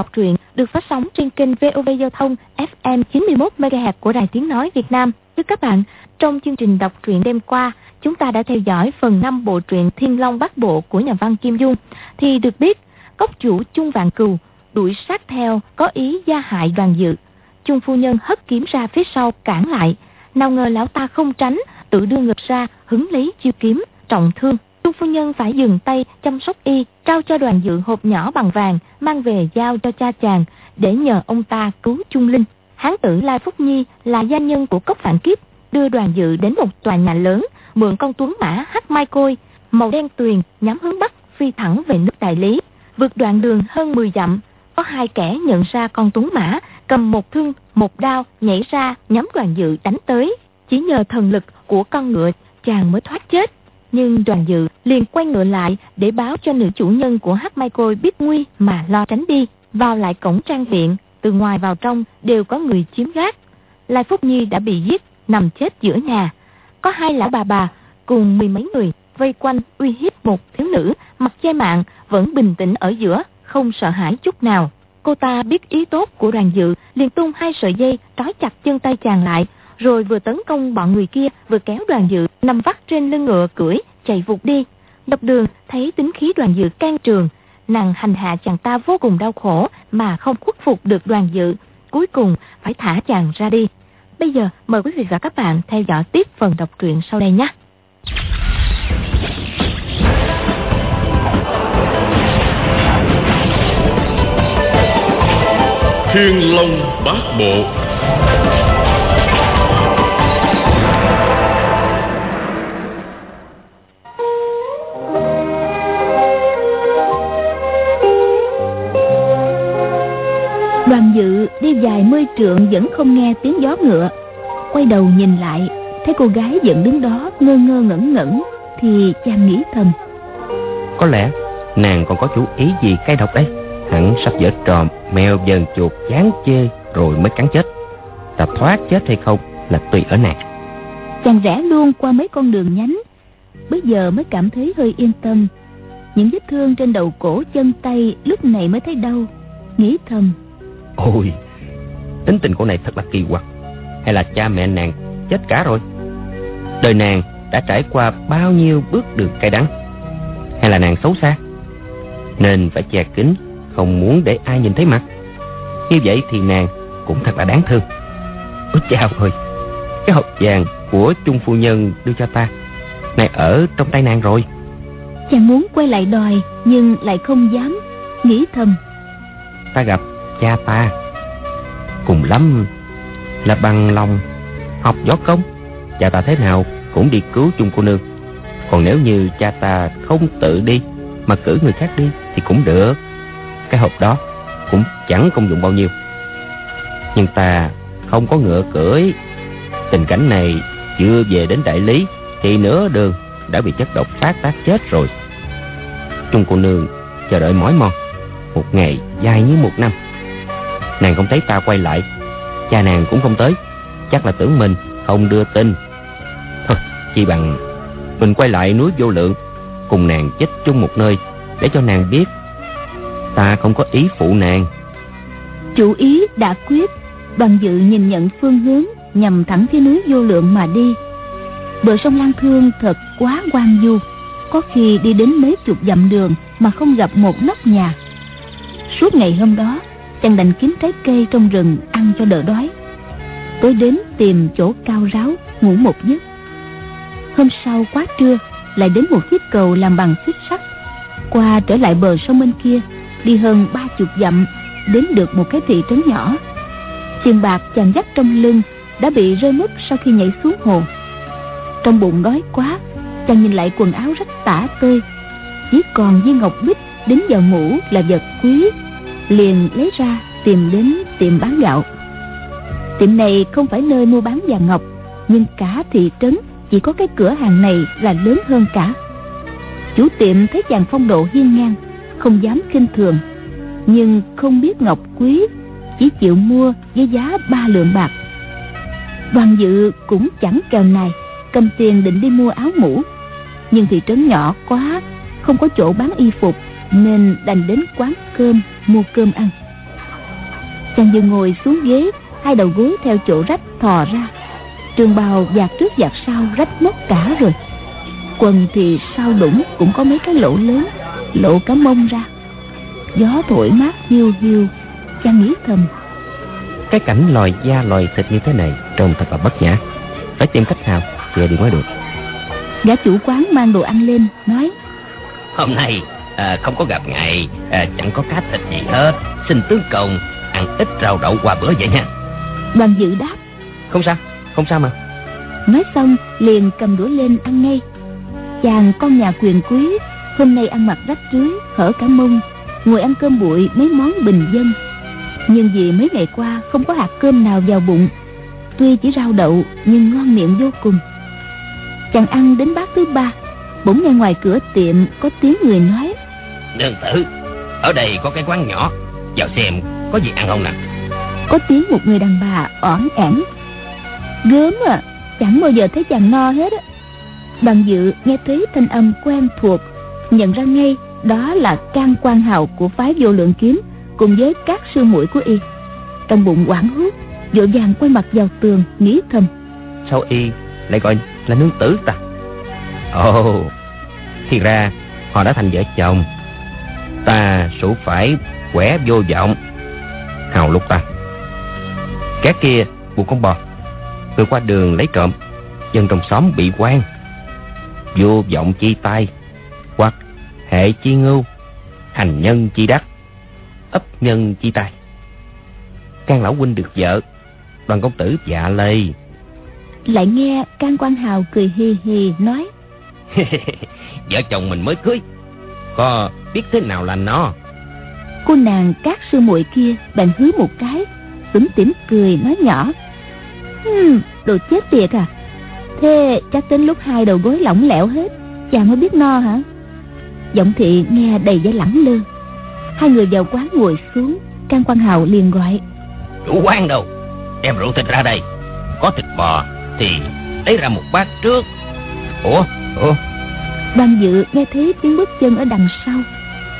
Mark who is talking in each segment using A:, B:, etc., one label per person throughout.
A: đọc truyện được phát sóng trên kênh VOV Giao thông FM 91 MHz của Đài Tiếng nói Việt Nam. Thưa các bạn, trong chương trình đọc truyện đêm qua, chúng ta đã theo dõi phần 5 bộ truyện Thiên Long Bát Bộ của nhà văn Kim Dung thì được biết cốc chủ Chung Vạn Cừu đuổi sát theo có ý gia hại đoàn dự. Chung phu nhân hất kiếm ra phía sau cản lại, nào ngờ lão ta không tránh, tự đưa ngực ra hứng lấy chiêu kiếm trọng thương Trung phu nhân phải dừng tay chăm sóc y, trao cho đoàn dự hộp nhỏ bằng vàng, mang về giao cho cha chàng, để nhờ ông ta cứu Trung Linh. Hán tử Lai Phúc Nhi là gia nhân của cốc phản kiếp, đưa đoàn dự đến một tòa nhà lớn, mượn con tuấn mã hắc mai côi, màu đen tuyền, nhắm hướng bắc, phi thẳng về nước đại lý. Vượt đoạn đường hơn 10 dặm, có hai kẻ nhận ra con tuấn mã, cầm một thương, một đao, nhảy ra, nhắm đoàn dự đánh tới. Chỉ nhờ thần lực của con ngựa, chàng mới thoát chết. Nhưng đoàn dự liền quay ngựa lại để báo cho nữ chủ nhân của hát mai côi biết nguy mà lo tránh đi. Vào lại cổng trang viện, từ ngoài vào trong đều có người chiếm gác. Lai Phúc Nhi đã bị giết, nằm chết giữa nhà. Có hai lão bà bà cùng mười mấy người vây quanh uy hiếp một thiếu nữ mặc che mạng vẫn bình tĩnh ở giữa, không sợ hãi chút nào. Cô ta biết ý tốt của đoàn dự, liền tung hai sợi dây trói chặt chân tay chàng lại, rồi vừa tấn công bọn người kia, vừa kéo đoàn dự, nằm vắt trên lưng ngựa cưỡi, chạy vụt đi. Dọc đường thấy tính khí đoàn dự can trường, nàng hành hạ chàng ta vô cùng đau khổ mà không khuất phục được đoàn dự, cuối cùng phải thả chàng ra đi. Bây giờ, mời quý vị và các bạn theo dõi tiếp phần đọc truyện sau đây nhé.
B: Thiên Long Bát Bộ
C: Dự đi dài mươi trượng vẫn không nghe tiếng gió ngựa. Quay đầu nhìn lại Thấy cô gái vẫn đứng đó ngơ ngơ ngẩn ngẩn Thì chàng nghĩ thầm.
D: Có lẽ nàng còn có chủ ý gì cay độc đấy. Hẳn sắp dở trò mèo dần chuột chán chê rồi mới cắn chết. Ta thoát chết hay không là tùy ở nàng.
C: Chàng rẽ luôn qua mấy con đường nhánh Bây giờ mới cảm thấy hơi yên tâm. Những vết thương trên đầu cổ chân tay lúc này mới thấy đau. Nghĩ thầm
D: Ôi Tính tình của này thật là kỳ quặc. Hay là cha mẹ nàng chết cả rồi? Đời nàng đã trải qua bao nhiêu bước đường cay đắng? Hay là nàng xấu xa? Nên phải che kính Không muốn để ai nhìn thấy mặt. Như vậy thì nàng cũng thật là đáng thương. Ôi chào ơi Cái hộp vàng của Trung Phu Nhân đưa cho ta Này ở trong tay nàng rồi.
C: Chàng muốn quay lại đòi Nhưng lại không dám Nghĩ thầm.
D: Ta gặp cha ta. Cùng lắm là bằng lòng học võ công, cha ta thế nào cũng đi cứu chung cô nương. Còn nếu như cha ta không tự đi mà cử người khác đi thì cũng được. Cái hộp đó cũng chẳng công dụng bao nhiêu. Nhưng ta không có ngựa cưỡi. Tình cảnh này chưa về đến đại lý thì nửa đường đã bị chất độc phát tác chết rồi. Chung cô nương chờ đợi mỏi mòn một ngày dài như một năm. Nàng không thấy ta quay lại. Cha nàng cũng không tới. Chắc là tưởng mình không đưa tin. Thôi chỉ bằng Mình quay lại núi vô lượng, Cùng nàng chết chung một nơi, Để cho nàng biết Ta không có ý phụ nàng.
C: Chủ ý đã quyết Đoàn dự nhìn nhận phương hướng Nhằm thẳng phía núi vô lượng mà đi. Bờ sông Lan Thương thật quá quan du, Có khi đi đến mấy chục dặm đường Mà không gặp một nóc nhà. Suốt ngày hôm đó chàng đành kiếm trái cây trong rừng ăn cho đỡ đói. Tối đến tìm chỗ cao ráo, ngủ một giấc. Hôm sau quá trưa, lại đến một chiếc cầu làm bằng xích sắt. Qua trở lại bờ sông bên kia, đi hơn ba chục dặm, đến được một cái thị trấn nhỏ. Tiền bạc chàng dắt trong lưng đã bị rơi mất sau khi nhảy xuống hồ. Trong bụng đói quá, chàng nhìn lại quần áo rách tả tơi. Chỉ còn viên ngọc bích đính vào mũ là vật quý liền lấy ra tìm đến tiệm bán gạo. Tiệm này không phải nơi mua bán vàng ngọc, nhưng cả thị trấn chỉ có cái cửa hàng này là lớn hơn cả. Chủ tiệm thấy chàng phong độ hiên ngang, không dám khinh thường, nhưng không biết ngọc quý chỉ chịu mua với giá ba lượng bạc. Đoàn dự cũng chẳng kèo này cầm tiền định đi mua áo mũ. Nhưng thị trấn nhỏ quá, không có chỗ bán y phục nên đành đến quán cơm mua cơm ăn. Chàng vừa ngồi xuống ghế hai đầu gối theo chỗ rách thò ra. Trường bào dạt trước dạt sau rách mất cả rồi. Quần thì sau đũng cũng có mấy cái lỗ lớn lộ cả mông ra. Gió thổi mát hiu hiu chàng nghĩ thầm.
D: Cái cảnh lòi da lòi thịt như thế này trông thật là bất nhã. Phải tìm cách nào che đi mới được.
C: Gã chủ quán mang đồ ăn lên nói.
D: Hôm nay à, không có gặp ngài à, chẳng có cá thịt gì hết. Xin tướng công ăn ít rau đậu qua bữa vậy nha.
C: Đoàn dự đáp.
D: Không sao không sao mà.
C: Nói xong liền cầm đũa lên ăn ngay. Chàng con nhà quyền quý hôm nay ăn mặc rách rưới hở cả mông ngồi ăn cơm bụi mấy món bình dân. Nhưng vì mấy ngày qua không có hạt cơm nào vào bụng tuy chỉ rau đậu nhưng ngon miệng vô cùng. Chàng ăn đến bát thứ ba bỗng nghe ngoài cửa tiệm có tiếng người nói
D: nương tử ở đây có cái quán nhỏ. Vào xem có gì ăn không nè?
C: Có tiếng một người đàn bà ỏn ẻn. Gớm à chẳng bao giờ thấy chàng no hết á. Đoàn dự nghe thấy thanh âm quen thuộc nhận ra ngay đó là can quan hào của phái vô lượng kiếm cùng với các sư muội của y. Trong bụng quảng hốt vội vàng quay mặt vào tường nghĩ thầm.
D: Sao y lại gọi là nương tử ta? Ồ oh, thì ra họ đã thành vợ chồng ta sủ phải quẻ vô vọng. Hào lúc ta. Cái kia một con bò. Người qua đường lấy trộm. Dân trong xóm bị quan. Vô vọng chi tai. Hoặc hệ chi ngưu. Hành nhân chi đắc. Ấp nhân chi tai. Can lão huynh được vợ. Đoàn công tử dạ lây
C: lại nghe can quan hào cười hi hi nói.
D: Vợ chồng mình mới cưới. Có biết thế nào là nó.
C: Cô nàng các sư muội kia bèn hứa một cái tủm tỉm cười nói nhỏ. Hmm, đồ chết tiệt à. Thế chắc đến lúc hai đầu gối lỏng lẻo hết chàng mới biết no hả? Giọng thị nghe đầy vẻ lẳng lơ. Hai người vào quán ngồi xuống can quan hào liền gọi.
D: Chủ quán đâu? Đem rượu thịt ra đây. Có thịt bò thì lấy ra một bát trước. Ủa? Ủa?
C: Ban dự nghe thấy tiếng bước chân ở đằng sau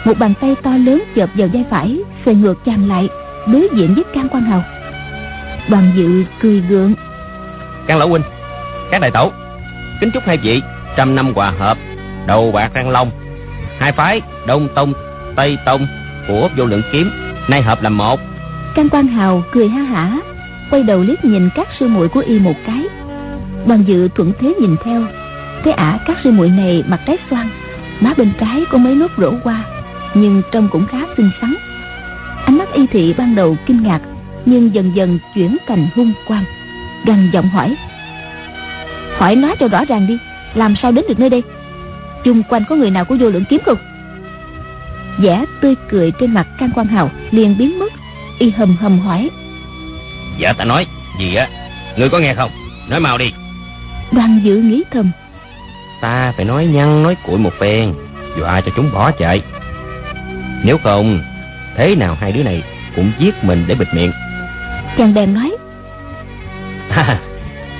C: một bàn tay to lớn chộp vào vai phải xoay ngược chàng lại đối diện với can quan hào. Đoàn dự cười gượng.
D: Can lão huynh các đại tẩu kính chúc hai vị trăm năm hòa hợp đầu bạc răng long. Hai phái đông tông tây tông của vô lượng kiếm nay hợp làm một.
C: Can quan hào cười ha hả quay đầu liếc nhìn các sư muội của y một cái. Đoàn dự thuận thế nhìn theo. Thế ả các sư muội này mặt trái xoan má bên trái có mấy nốt rỗ qua nhưng trông cũng khá xinh xắn. Ánh mắt y thị ban đầu kinh ngạc nhưng dần dần chuyển thành hung quang gằn giọng hỏi. Hỏi nói cho rõ ràng đi làm sao đến được nơi đây? Chung quanh có người nào của vô lượng kiếm không? Vẻ tươi cười trên mặt can quan hào liền biến mất y hầm hầm hỏi.
D: Dạ ta nói gì á? Người có nghe không? Nói mau đi.
C: Đoàn dự nghĩ thầm.
D: Ta phải nói nhăn nói cuội một phen dọa cho chúng bỏ chạy nếu không thế nào hai đứa này cũng giết mình để bịt miệng.
C: Chàng bèn nói
D: à,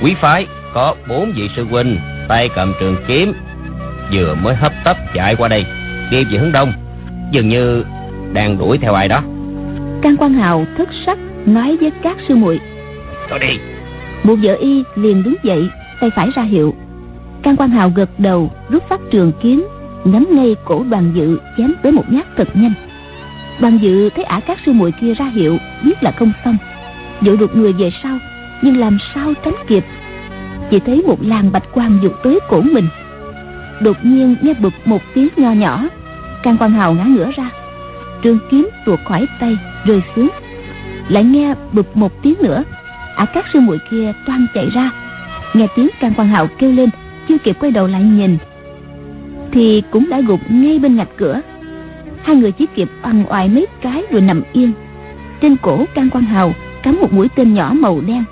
D: quý phái có bốn vị sư huynh tay cầm trường kiếm vừa mới hấp tấp chạy qua đây đi về hướng đông. Dường như đang đuổi theo ai đó.
C: Can quan hào thất sắc nói với các sư muội
D: thôi đi.
C: Một vợ y liền đứng dậy tay phải ra hiệu. Can quan hào gật đầu rút phát trường kiếm nhắm ngay cổ đoàn dự chém tới một nhát thật nhanh. Đoàn dự thấy ả các sư muội kia ra hiệu, biết là không xong. Vội đột người về sau, nhưng làm sao tránh kịp? Chỉ thấy một làn bạch quang dục tới cổ mình. Đột nhiên nghe bực một tiếng nho nhỏ can quan hào ngã ngửa ra. Trường kiếm tuột khỏi tay, rơi xuống. Lại nghe bực một tiếng nữa, ả các sư muội kia toan chạy ra. Nghe tiếng can quan hào kêu lên, chưa kịp quay đầu lại nhìn thì cũng đã gục ngay bên ngạch cửa. Hai người chỉ kịp oằn oại mấy cái rồi nằm yên. Trên cổ can quan hào cắm một mũi tên nhỏ màu đen.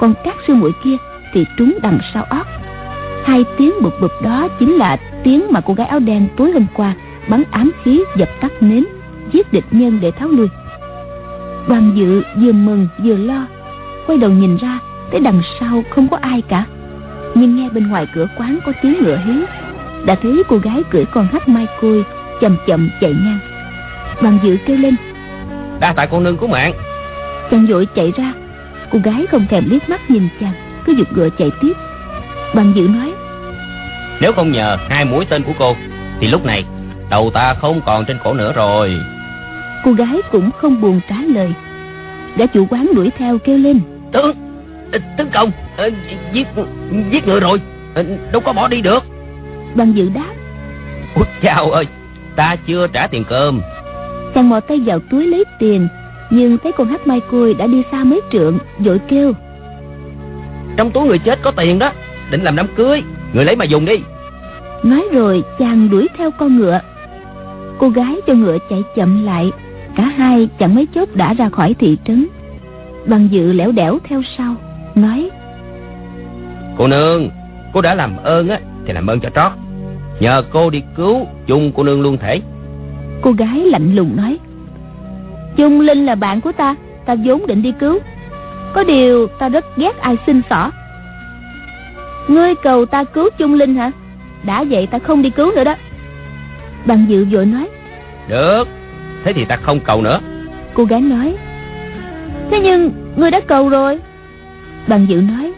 C: Còn các sư mũi kia thì trúng đằng sau óc hai tiếng bụp bụp đó chính là tiếng mà cô gái áo đen tối hôm qua bắn ám khí dập tắt nến, giết địch nhân để tháo lui. Đoàn dự vừa mừng vừa lo, quay đầu nhìn ra thấy đằng sau không có ai cả. Nhưng nghe bên ngoài cửa quán có tiếng ngựa hí đã thấy cô gái cưỡi con hắc mai côi chậm chậm chạy ngang. Đoàn dự kêu lên
D: đa tại cô nương cứu mạng.
C: Chàng vội chạy ra. Cô gái không thèm liếc mắt nhìn chàng cứ giục ngựa chạy tiếp. Đoàn dự nói
D: nếu không nhờ hai mũi tên của cô thì lúc này đầu ta không còn trên cổ nữa rồi.
C: Cô gái cũng không buồn trả lời. Gã chủ quán đuổi theo kêu lên
D: tướng tướng công giết giết ngựa rồi. Đâu có bỏ đi được
C: đoàn dự đáp.
D: Ôi chào ơi ta chưa trả tiền cơm.
C: Chàng mò tay vào túi lấy tiền nhưng thấy con hát mai côi đã đi xa mấy trượng vội kêu.
D: Trong túi người chết có tiền đó định làm đám cưới người lấy mà dùng đi.
C: Nói rồi chàng đuổi theo con ngựa. Cô gái cho ngựa chạy chậm lại cả hai chẳng mấy chốc đã ra khỏi thị trấn. Bằng dự lẻo đẻo theo sau nói.
D: Cô nương cô đã làm ơn á thì làm ơn cho trót nhờ cô đi cứu chung cô nương luôn thể.
C: Cô gái lạnh lùng nói Trung Linh là bạn của ta Ta vốn định đi cứu. Có điều ta rất ghét ai xin xỏ. Ngươi cầu ta cứu Trung Linh hả? Đã vậy ta không đi cứu nữa đó. Bằng dự vội nói
D: Được Thế thì ta không cầu nữa.
C: Cô gái nói Thế nhưng ngươi đã cầu rồi. Bằng dự nói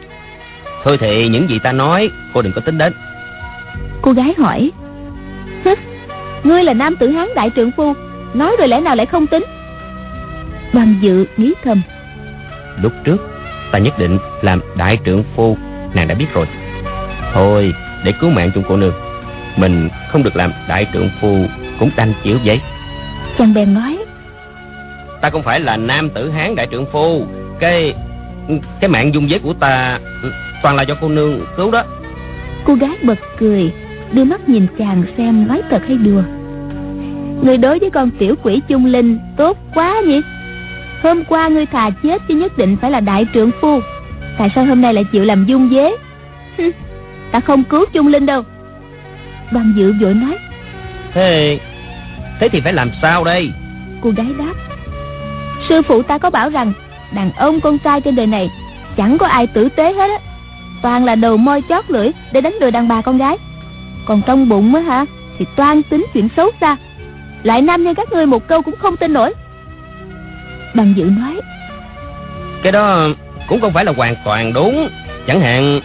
D: Thôi thì những gì ta nói Cô đừng có tính đến
C: Cô gái hỏi. Ngươi là nam tử hán đại trượng phu Nói rồi lẽ nào lại không tính? Bằng dự nghĩ thầm.
D: Lúc trước ta nhất định làm đại trượng phu Nàng đã biết rồi. Thôi để cứu mạng chung cô nương. Mình không được làm đại trượng phu Cũng đành chịu vậy.
C: Chàng bèn nói.
D: Ta không phải là nam tử hán đại trượng phu. Cái Cái mạng dung giới của ta Toàn là do cô nương cứu đó.
C: Cô gái bật cười Đưa mắt nhìn chàng xem nói thật hay đùa. Người đối với con tiểu quỷ chung linh Tốt quá nhỉ? Hôm qua ngươi thà chết chứ nhất định phải là đại trượng phu. Tại sao hôm nay lại chịu làm dung dế? Ta không cứu chung linh đâu. Bằng dự vội nói.
D: Thế Thế thì phải làm sao đây?
C: Cô gái đáp. Sư phụ ta có bảo rằng Đàn ông con trai trên đời này Chẳng có ai tử tế hết á. Toàn là đầu môi chót lưỡi Để đánh lừa đàn bà con gái Còn trong bụng á hả Thì toan tính chuyện xấu xa. Lại nam nhân các ngươi một câu cũng không tin nổi. Bằng dự nói
D: Cái đó cũng không phải là hoàn toàn đúng. Chẳng hạn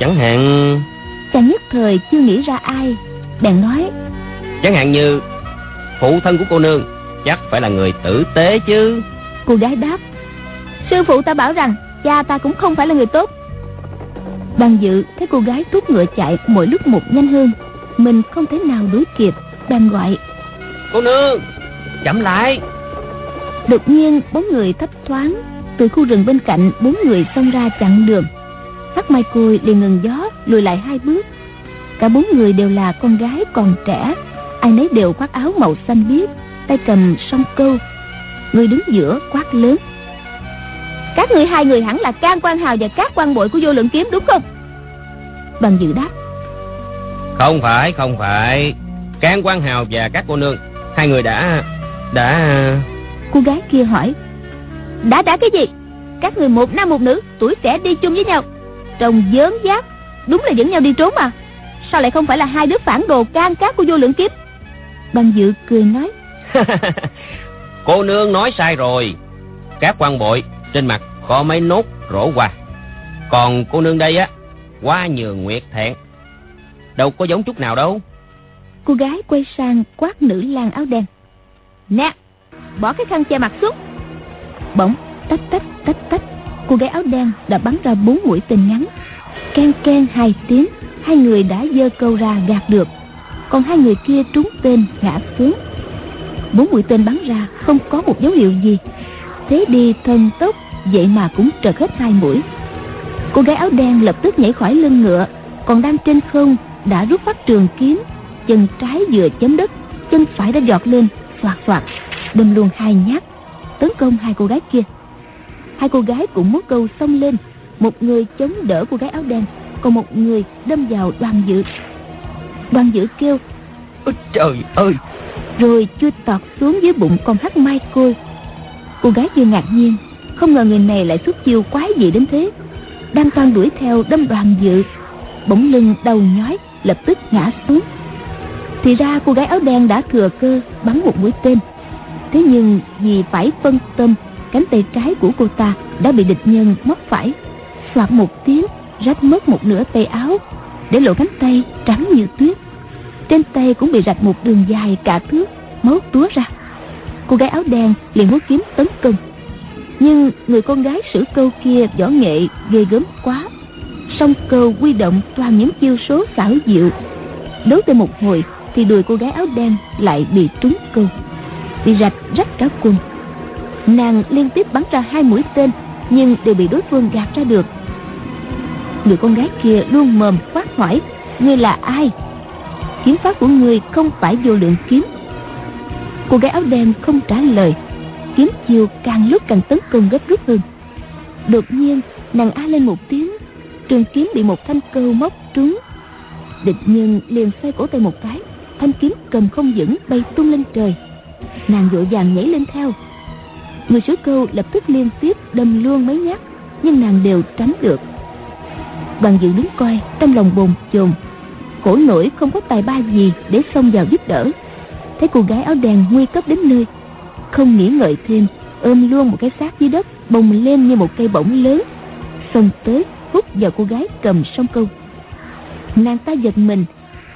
D: Chẳng hạn.
C: Chàng nhất thời chưa nghĩ ra ai. Bèn nói
D: Chẳng hạn như Phụ thân của cô nương Chắc phải là người tử tế chứ.
C: Cô gái đáp Sư phụ ta bảo rằng Cha ta cũng không phải là người tốt Bằng dự thấy cô gái thúc ngựa chạy Mỗi lúc một nhanh hơn. Mình không thể nào đuổi kịp Bèn gọi.
D: Cô nương Chậm lại.
C: Đột nhiên bóng người thấp thoáng. Từ khu rừng bên cạnh bốn người xông ra chặn đường. Sắc mai côi liền ngừng gió Lùi lại hai bước. Cả bốn người đều là con gái còn trẻ. Ai nấy đều khoác áo màu xanh biếc Tay cầm song câu. Người đứng giữa quát lớn Các người hai người hẳn là can quan hào Và các quan bội của vô lượng kiếm đúng không? Bằng dự đáp.
D: Không phải không phải. Can quan hào và các cô nương Hai người đã Đã
C: Cô gái kia hỏi Đã đã cái gì? Các người một nam một nữ Tuổi trẻ đi chung với nhau. Trông dớn giáp Đúng là dẫn nhau đi trốn mà. Sao lại không phải là hai đứa phản đồ can cát của vô lượng kiếp Bằng dự cười nói
D: Cô nương nói sai rồi. Các quan bội trên mặt có mấy nốt rổ hoa. Còn cô nương đây á, quá nhường nguyệt thẹn. Đâu có giống chút nào đâu.
C: Cô gái quay sang quát nữ lang áo đen. Nè, Bỏ cái khăn che mặt xuống. Bỗng, tách tách tách tách, Cô gái áo đen đã bắn ra bốn mũi tên ngắn. Ken ken hai tiếng, Hai người đã dơ câu ra gạt được. Còn hai người kia trúng tên ngã xuống. Bốn mũi tên bắn ra, Không có một dấu hiệu gì. Thế đi thân tốc Vậy mà cũng trật hết hai mũi. Cô gái áo đen lập tức nhảy khỏi lưng ngựa Còn đang trên không Đã rút phát trường kiếm Chân trái vừa chấm đất Chân phải đã giọt lên Xoạt xoạt đâm luôn hai nhát tấn công hai cô gái kia. Hai cô gái cũng muốn câu xông lên một người chống đỡ cô gái áo đen còn một người đâm vào đoàn dự đoàn dự kêu
D: Ôi trời ơi!
C: Rồi chui tọt xuống dưới bụng con hắc mai côi cô gái kia ngạc nhiên, không ngờ người này lại xuất chiêu quái gì đến thế. Đang toan đuổi theo đâm đoàn dự, bỗng lưng đầu nhói, lập tức ngã xuống. Thì ra cô gái áo đen đã thừa cơ bắn một mũi tên. Thế nhưng vì phải phân tâm, cánh tay trái của cô ta đã bị địch nhân móc phải. Soạt một tiếng, rách mất một nửa tay áo, để lộ cánh tay trắng như tuyết. Trên tay cũng bị rạch một đường dài cả thước, máu túa ra cô gái áo đen liền muốn kiếm tấn công. Nhưng người con gái sử câu kia võ nghệ ghê gớm quá. Song câu quy động toàn những chiêu số xảo diệu. Đấu tới một hồi thì đùi cô gái áo đen lại bị trúng câu. Bị rạch rách cả quần. Nàng liên tiếp bắn ra hai mũi tên, nhưng đều bị đối phương gạt ra được. Người con gái kia luôn mồm quát hỏi, ngươi là ai? Kiếm pháp của ngươi không phải vô lượng kiếm cô gái áo đen không trả lời. Kiếm chiều càng lúc càng tấn công gấp rút hơn. Đột nhiên, nàng a lên một tiếng. Trường kiếm bị một thanh câu móc trúng. Địch nhân liền xoay cổ tay một cái. Thanh kiếm cầm không vững, bay tung lên trời. Nàng vội vàng nhảy lên theo. Người sứ câu lập tức liên tiếp đâm luôn mấy nhát, nhưng nàng đều tránh được. Đoàn dự đứng coi, trong lòng bồn chồn. Khổ nổi không có tài ba gì để xông vào giúp đỡ thấy cô gái áo đen nguy cấp đến nơi. Không nghĩ ngợi thêm, ôm luôn một cái xác dưới đất, bồng lên như một cây bổng lớn. Xông tới hút vào cô gái cầm song câu. Nàng ta giật mình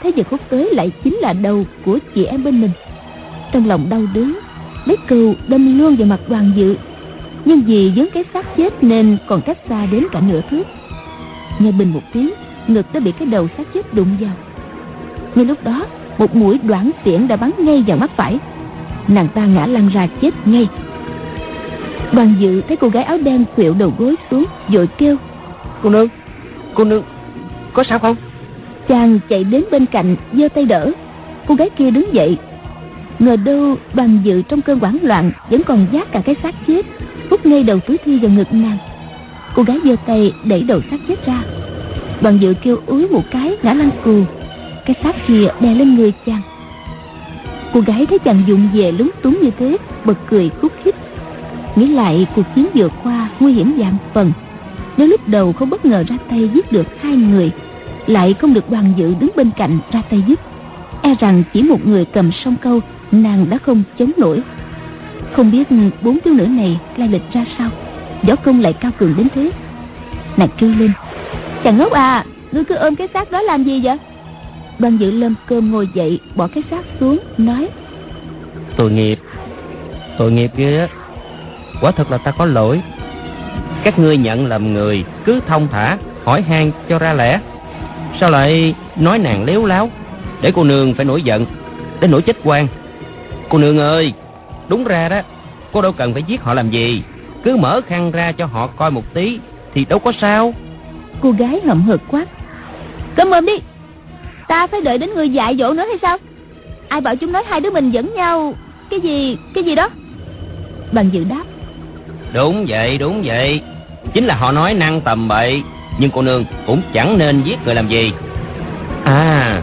C: thấy giật hút tới lại chính là đầu của chị em bên mình. Trong lòng đau đớn lấy cừu đâm luôn vào mặt đoàn dự. Nhưng vì vướng cái xác chết nên còn cách xa đến cả nửa thước. Nghe bình một tiếng, ngực đã bị cái đầu xác chết đụng vào. Ngay lúc đó một mũi đoạn tiễn đã bắn ngay vào mắt phải. Nàng ta ngã lăn ra chết ngay. Đoàn dự thấy cô gái áo đen khuỵu đầu gối xuống vội kêu.
D: Cô nương cô nương có sao không?
C: Chàng chạy đến bên cạnh giơ tay đỡ. Cô gái kia đứng dậy. Ngờ đâu đoàn dự trong cơn hoảng loạn vẫn còn giác cả cái xác chết hút ngay đầu túi thi vào ngực nàng. Cô gái giơ tay đẩy đầu xác chết ra. Đoàn dự kêu úi một cái ngã lăn cù cái xác kia đè lên người chàng. Cô gái thấy chàng dụng về lúng túng như thế, bật cười khúc khích. Nghĩ lại cuộc chiến vừa qua nguy hiểm dạng phần. Nếu lúc đầu không bất ngờ ra tay giết được hai người, lại không được đoàn dự đứng bên cạnh ra tay giúp e rằng chỉ một người cầm song câu, nàng đã không chống nổi. Không biết bốn thiếu nữ này lai lịch ra sao, võ công lại cao cường đến thế. Nàng kêu lên, chàng ngốc à ngươi cứ ôm cái xác đó làm gì vậy? Đoàn dự lâm cơm ngồi dậy bỏ cái xác xuống nói.
D: Tội nghiệp. Tội nghiệp ghê á. Quả thật là ta có lỗi. Các ngươi nhận làm người cứ thông thả hỏi han cho ra lẽ. Sao lại nói nàng léo láo? Để cô nương phải nổi giận đến nổi chết quan. Cô nương ơi đúng ra đó cô đâu cần phải giết họ làm gì. Cứ mở khăn ra cho họ coi một tí thì đâu có sao.
C: Cô gái hậm hực quát. Cơm ôm đi ta phải đợi đến người dạy dỗ nữa hay sao? Ai bảo chúng nói hai đứa mình dẫn nhau? Cái gì cái gì đó? Bằng dự đáp.
D: Đúng vậy đúng vậy. Chính là họ nói năng tầm bậy nhưng cô nương cũng chẳng nên giết người làm gì. À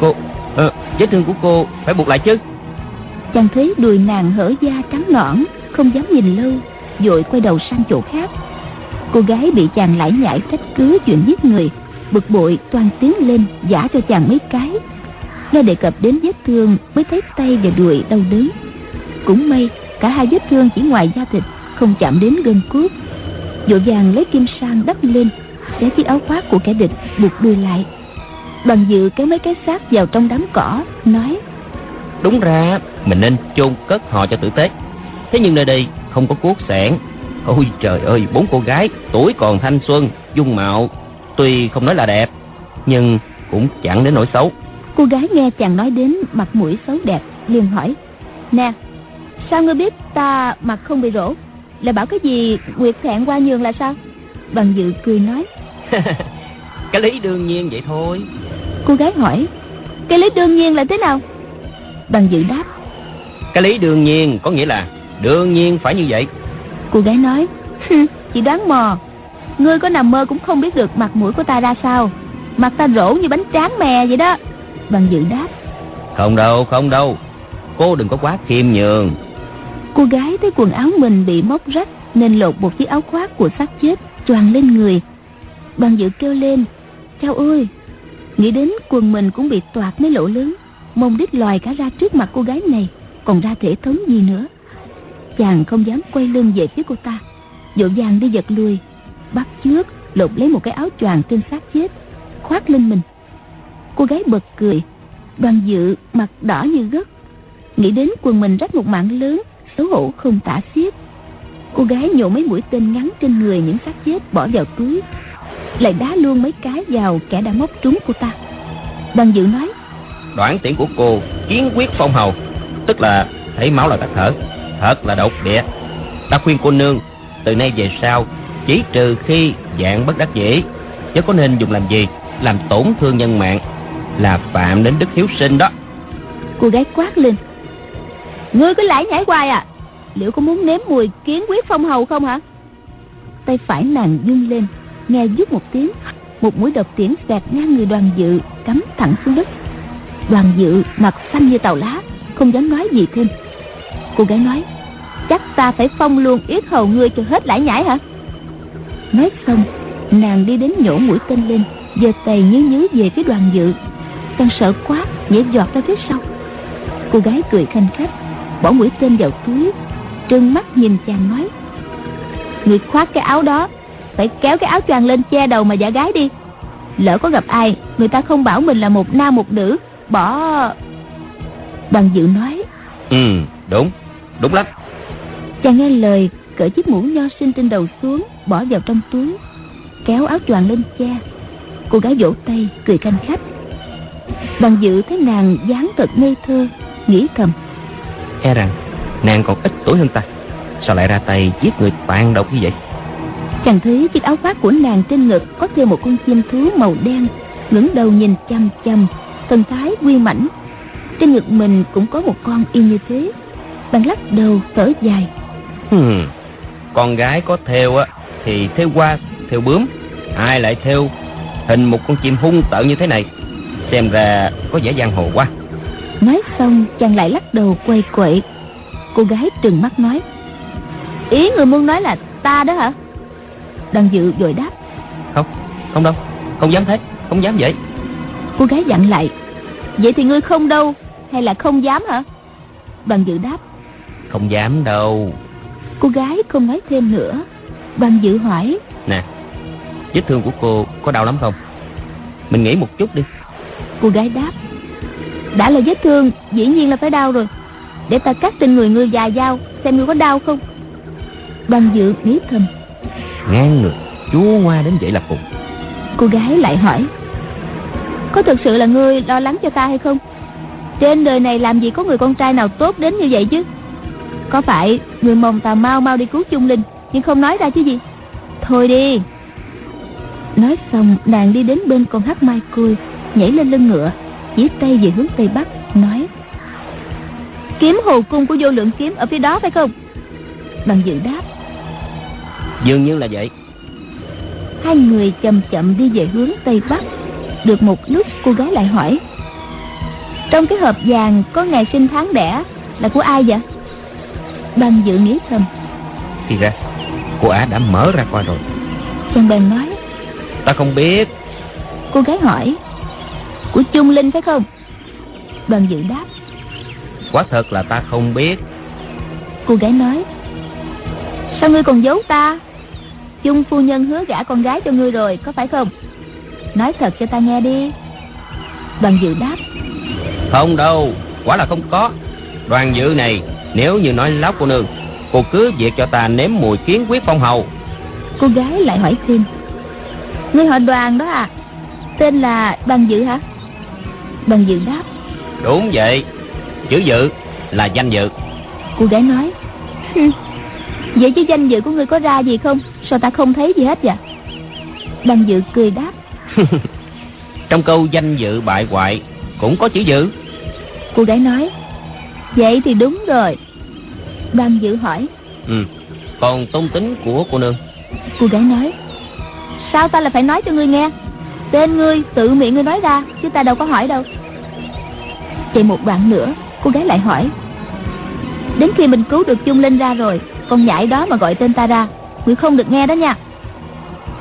D: cô ờ, vết thương của cô phải buộc lại chứ?
C: Chàng thấy đùi nàng hở da trắng nõn không dám nhìn lâu vội quay đầu sang chỗ khác. Cô gái bị chàng lải nhải trách cứ chuyện giết người bực bội toàn tiến lên giả cho chàng mấy cái. Nghe đề cập đến vết thương mới thấy tay và đùi đau đớn. Cũng may, cả hai vết thương chỉ ngoài da thịt, không chạm đến gân cốt. Vội vàng lấy kim sang đắp lên xé chiếc áo khoác của kẻ địch buộc đuôi lại. Đoàn dự kéo mấy cái xác vào trong đám cỏ, nói,
D: đúng ra, mình nên chôn cất họ cho tử tế. Thế nhưng nơi đây không có cuốc sẻn ôi trời ơi, bốn cô gái tuổi còn thanh xuân, dung mạo tuy không nói là đẹp nhưng cũng chẳng đến nỗi xấu.
C: Cô gái nghe chàng nói đến mặt mũi xấu đẹp liền hỏi nè sao ngươi biết ta mặt không bị rỗ? Lại bảo cái gì nguyệt thẹn qua nhường là sao? Bằng dự cười nói
D: cái lý đương nhiên vậy thôi.
C: Cô gái hỏi cái lý đương nhiên là thế nào? Bằng dự đáp
D: cái lý đương nhiên có nghĩa là đương nhiên phải như vậy.
C: Cô gái nói chị đoán mò ngươi có nằm mơ cũng không biết được mặt mũi của ta ra sao. Mặt ta rỗ như bánh tráng mè vậy đó. Bằng dự đáp.
D: Không đâu không đâu. Cô đừng có quá khiêm nhường.
C: Cô gái thấy quần áo mình bị móc rách nên lột một chiếc áo khoác của xác chết choàng lên người. Bằng dự kêu lên chao ơi. Nghĩ đến quần mình cũng bị toạc mấy lỗ lớn mông đít lòi cả ra trước mặt cô gái này còn ra thể thống gì nữa. Chàng không dám quay lưng về phía cô ta dội vàng đi giật lui bắt trước lột lấy một cái áo choàng trên xác chết, khoác lên mình. Cô gái bật cười, đoàn dự mặt đỏ như gấc, nghĩ đến quần mình rách một mạng lớn, xấu hổ không tả xiết. Cô gái nhổ mấy mũi tên ngắn trên người những xác chết bỏ vào túi, lại đá luôn mấy cái vào kẻ đã móc trúng cô ta. Đoàn dự nói,
D: đoạn tiễn của cô kiến quyết phong hầu, tức là thấy máu là tắt thở, thật là độc địa. Ta khuyên cô nương, từ nay về sau chỉ trừ khi dạng bất đắc dĩ. Chứ có nên dùng làm gì? Làm tổn thương nhân mạng là phạm đến đức hiếu sinh đó.
C: Cô gái quát lên. Ngươi cứ lải nhảy hoài à? Liệu có muốn nếm mùi kiến quyết phong hầu không hả? Tay phải nàng dương lên, nghe dứt một tiếng. Một mũi độc tiễn xẹt ngang người đoàn dự, cắm thẳng xuống đất. Đoàn dự mặt xanh như tàu lá, không dám nói gì thêm. Cô gái nói, chắc ta phải phong luôn yết hầu ngươi cho hết lải nhải hả? Nói xong nàng đi đến nhổ mũi tên lên giơ tay nhứ nhứ về phía đoàn dự. Đang sợ quá nhảy giọt ra phía sau. Cô gái cười khanh khách bỏ mũi tên vào túi trừng mắt nhìn chàng nói người khoác cái áo đó phải kéo cái áo choàng lên che đầu mà giả gái đi. Lỡ có gặp ai người ta không bảo mình là một nam một nữ bỏ đoàn dự nói
D: ừ đúng đúng lắm.
C: Chàng nghe lời cởi chiếc mũ nho sinh trên đầu xuống bỏ vào trong túi kéo áo choàng lên che. Cô gái vỗ tay cười canh khách. Đoàn dự thấy nàng dáng thật ngây thơ nghĩ thầm.
D: E rằng nàng còn ít tuổi hơn ta. Sao lại ra tay giết người tàn độc như vậy?
C: Chàng thấy chiếc áo khoác của nàng trên ngực có thêm một con chim thú màu đen ngẩng đầu nhìn chăm chăm. Thần thái quy mãnh. Trên ngực mình cũng có một con y như thế. Bạn lắc đầu thở dài.
D: Hmm. Con gái có theo á thì theo qua theo bướm ai lại theo hình một con chim hung tợn như thế này? Xem ra có vẻ giang hồ quá.
C: Nói xong chàng lại lắc đầu quay quậy. Cô gái trừng mắt nói ý người muốn nói là ta đó hả? Đoàn dự vội đáp
D: không không đâu không dám thế không dám vậy.
C: Cô gái dặn lại vậy thì ngươi không đâu hay là không dám hả? Đoàn dự đáp
D: không dám đâu
C: cô gái không nói thêm nữa. Đoàn dự hỏi
D: nè vết thương của cô có đau lắm không? Mình nghĩ một chút đi.
C: Cô gái đáp đã là vết thương dĩ nhiên là phải đau rồi. Để ta cắt trên người ngươi dài dao xem ngươi có đau không. Đoàn dự nghĩ thầm
D: ngang ngược chúa hoa đến vậy là cùng
C: cô gái lại hỏi có thực sự là ngươi lo lắng cho ta hay không? Trên đời này làm gì có người con trai nào tốt đến như vậy chứ có phải người mồng tà mau mau đi cứu chung linh nhưng không nói ra chứ gì? Thôi đi. Nói xong nàng đi đến bên con hắc mai côi nhảy lên lưng ngựa chỉ tay về hướng tây bắc nói kiếm hồ cung của vô lượng kiếm ở phía đó phải không? Bằng dự đáp
D: dường như là vậy.
C: Hai người chậm chậm đi về hướng tây bắc được một lúc cô gái lại hỏi trong cái hộp vàng có ngày sinh tháng đẻ là của ai vậy bằng dự nghĩ thầm
D: thì ra cô ả đã mở ra coi rồi.
C: Chàng bèn nói
D: ta không biết.
C: Cô gái hỏi của trung linh phải không? Đoàn dự đáp
D: quả thật là ta không biết.
C: Cô gái nói sao ngươi còn giấu ta? Chung phu nhân hứa gả con gái cho ngươi rồi có phải không? Nói thật cho ta nghe đi. Đoàn dự đáp
D: không đâu quả là không có. Đoàn dự này nếu như nói láo cô nương cô cứ việc cho ta nếm mùi kiến quyết phong hầu.
C: Cô gái lại hỏi thêm. Ngươi họ đoàn đó à? Tên là đoàn dự hả? Đoàn dự đáp.
D: Đúng vậy. Chữ dự là danh dự.
C: Cô gái nói. Vậy chứ danh dự của ngươi có ra gì không? Sao ta không thấy gì hết vậy? Đoàn dự cười đáp.
D: Trong câu danh dự bại hoại cũng có chữ dự.
C: Cô gái nói vậy thì đúng rồi. Đoàn dự hỏi.
D: Ừ. Còn tôn tính của cô nương?
C: Cô gái nói sao ta lại phải nói cho ngươi nghe? Tên ngươi tự miệng ngươi nói ra chứ ta đâu có hỏi đâu. Chạy một đoạn nữa cô gái lại hỏi đến khi mình cứu được chung linh ra rồi con nhãi đó mà gọi tên ta ra ngươi không được nghe đó nha.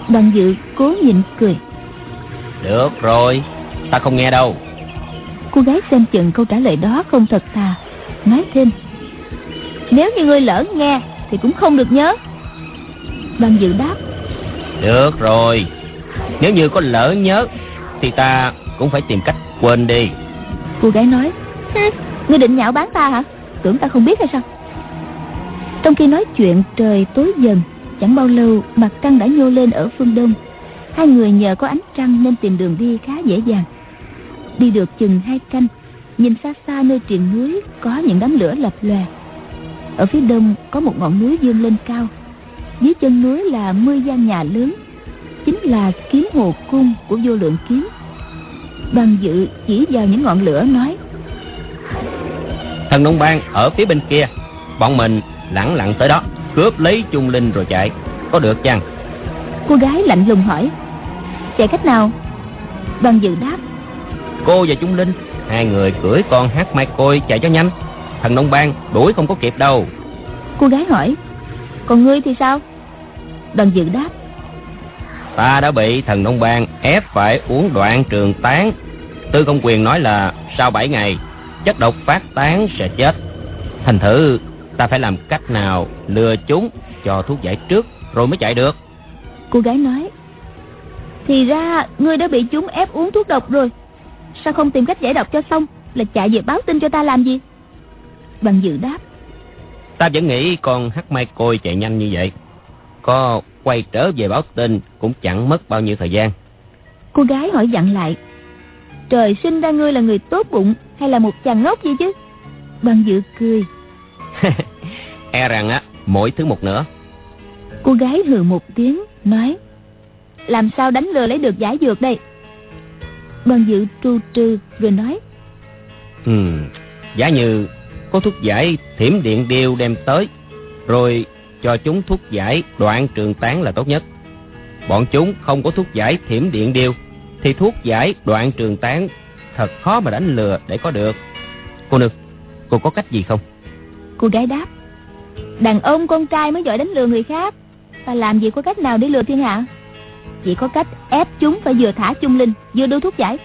C: Đoàn dự cố nhịn cười
D: được rồi ta không nghe đâu.
C: Cô gái xem chừng câu trả lời đó không thật thà Nói thêm. Nếu như ngươi lỡ nghe Thì cũng không được nhớ. Đoàn dự đáp.
D: Được rồi. Nếu như có lỡ nhớ Thì ta cũng phải tìm cách quên đi.
C: Cô gái nói. Ngươi định nhạo bán ta hả? Tưởng ta không biết hay sao? Trong khi nói chuyện trời tối dần Chẳng bao lâu mặt trăng đã nhô lên ở phương đông. Hai người nhờ có ánh trăng nên tìm đường đi khá dễ dàng. Đi được chừng hai canh Nhìn xa xa nơi triền núi Có những đám lửa lập lòe. Ở phía đông có một ngọn núi dương lên cao. Dưới chân núi là mươi gian nhà lớn. Chính là kiếm hồ cung của vô lượng kiếm. Đoàn dự chỉ vào những ngọn lửa nói
D: Thần Nông Bang ở phía bên kia Bọn mình lẳng lặng tới đó Cướp lấy Trung Linh rồi chạy. Có được chăng?
C: Cô gái lạnh lùng hỏi Chạy cách nào? Đoàn dự đáp
D: Cô và Trung Linh Hai người cưỡi con hát mai côi chạy cho nhanh. Thần Nông Bang đuổi không có kịp đâu.
C: Cô gái hỏi Còn ngươi thì sao? Đoàn dự đáp
D: Ta đã bị thần Nông Bang ép phải uống đoạn trường tán. Tư công quyền nói là sau 7 ngày Chất độc phát tán sẽ chết. Thành thử ta phải làm cách nào lừa chúng cho thuốc giải trước rồi mới chạy được?
C: Cô gái nói Thì ra ngươi đã bị chúng ép uống thuốc độc rồi Sao không tìm cách giải độc cho xong? Là chạy về báo tin cho ta làm gì? Bằng dự đáp.
D: Ta vẫn nghĩ con hắc mai côi chạy nhanh như vậy. Có quay trở về báo tin Cũng chẳng mất bao nhiêu thời gian.
C: Cô gái hỏi dặn lại. Trời sinh ra ngươi là người tốt bụng Hay là một chàng ngốc gì chứ? Bằng dự cười.
D: E rằng á Mỗi thứ một nửa.
C: Cô gái hừ một tiếng Nói. Làm sao đánh lừa lấy được giải dược đây Đoàn dự tru trư rồi nói.
D: Ừ Giả như có thuốc giải thiểm điện điêu đem tới Rồi cho chúng thuốc giải đoạn trường tán là tốt nhất. Bọn chúng không có thuốc giải thiểm điện điêu Thì thuốc giải đoạn trường tán Thật khó mà đánh lừa để có được. Cô nương Cô có cách gì không?
C: Cô gái đáp Đàn ông con trai mới giỏi đánh lừa người khác Ta làm gì có cách nào để lừa thiên hạ Chỉ có cách ép chúng phải vừa thả chung linh Vừa đưa thuốc giải.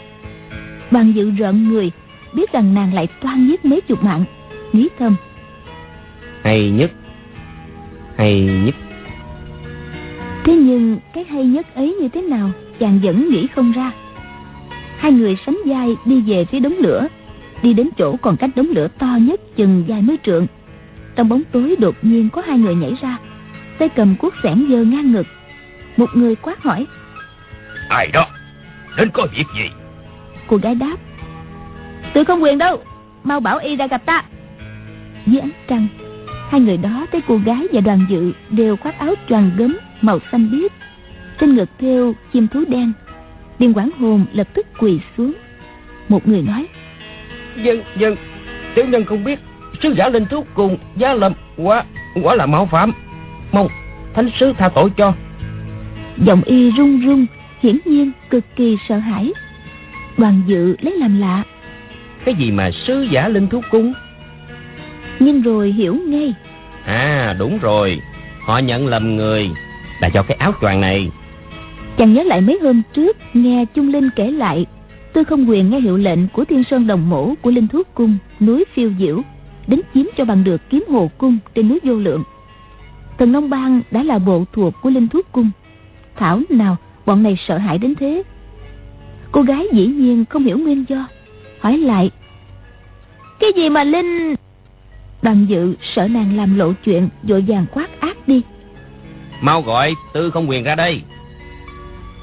C: Bằng dự rợn người Biết rằng nàng lại toan giết mấy chục mạng Nghĩ thầm.
D: Hay nhất Hay nhất.
C: Thế nhưng cái hay nhất ấy như thế nào Chàng vẫn nghĩ không ra. Hai người sánh vai đi về phía đống lửa Đi đến chỗ còn cách đống lửa to nhất chừng vài mấy trượng. Trong bóng tối đột nhiên có hai người nhảy ra Tay cầm cuốc xẻng dơ ngang ngực Một người quát hỏi.
B: Ai đó? Đến có việc gì?
C: Cô gái đáp. Tôi không quyền đâu. Mau bảo y ra gặp ta. Dưới ánh trăng Hai người đó thấy cô gái và đoàn dự Đều khoác áo choàng gấm màu xanh biếc. Trên ngực thêu chim thú đen. Điền quảng hồn lập tức quỳ xuống. Một người nói.
D: Dân dân Tiểu nhân không biết Sứ giả linh thuốc cùng Giá lâm Quá Quá là mạo phạm. Mong Thánh sứ tha tội cho
C: Giọng y run run Hiển nhiên cực kỳ sợ hãi. Đoàn dự lấy làm lạ.
D: Cái gì mà sứ giả linh thuốc cung
C: Nhưng rồi hiểu ngay.
D: À đúng rồi. Họ nhận lầm người Là do cái áo choàng này.
C: Chàng nhớ lại mấy hôm trước Nghe Trung Linh kể lại. Tư không quyền nghe hiệu lệnh của Thiên Sơn Đồng Mổ Của Linh Thuốc Cung Núi Phiêu Diễu Đến chiếm cho bằng được kiếm hồ cung Trên núi Vô Lượng. Thần Nông Bang đã là bộ thuộc của Linh Thuốc Cung Thảo nào bọn này sợ hãi đến thế. Cô gái dĩ nhiên không hiểu nguyên do Hỏi lại. Cái gì mà Linh? Đoàn dự sợ nàng làm lộ chuyện Vội vàng quát ác đi.
D: Mau gọi tư không quyền ra đây.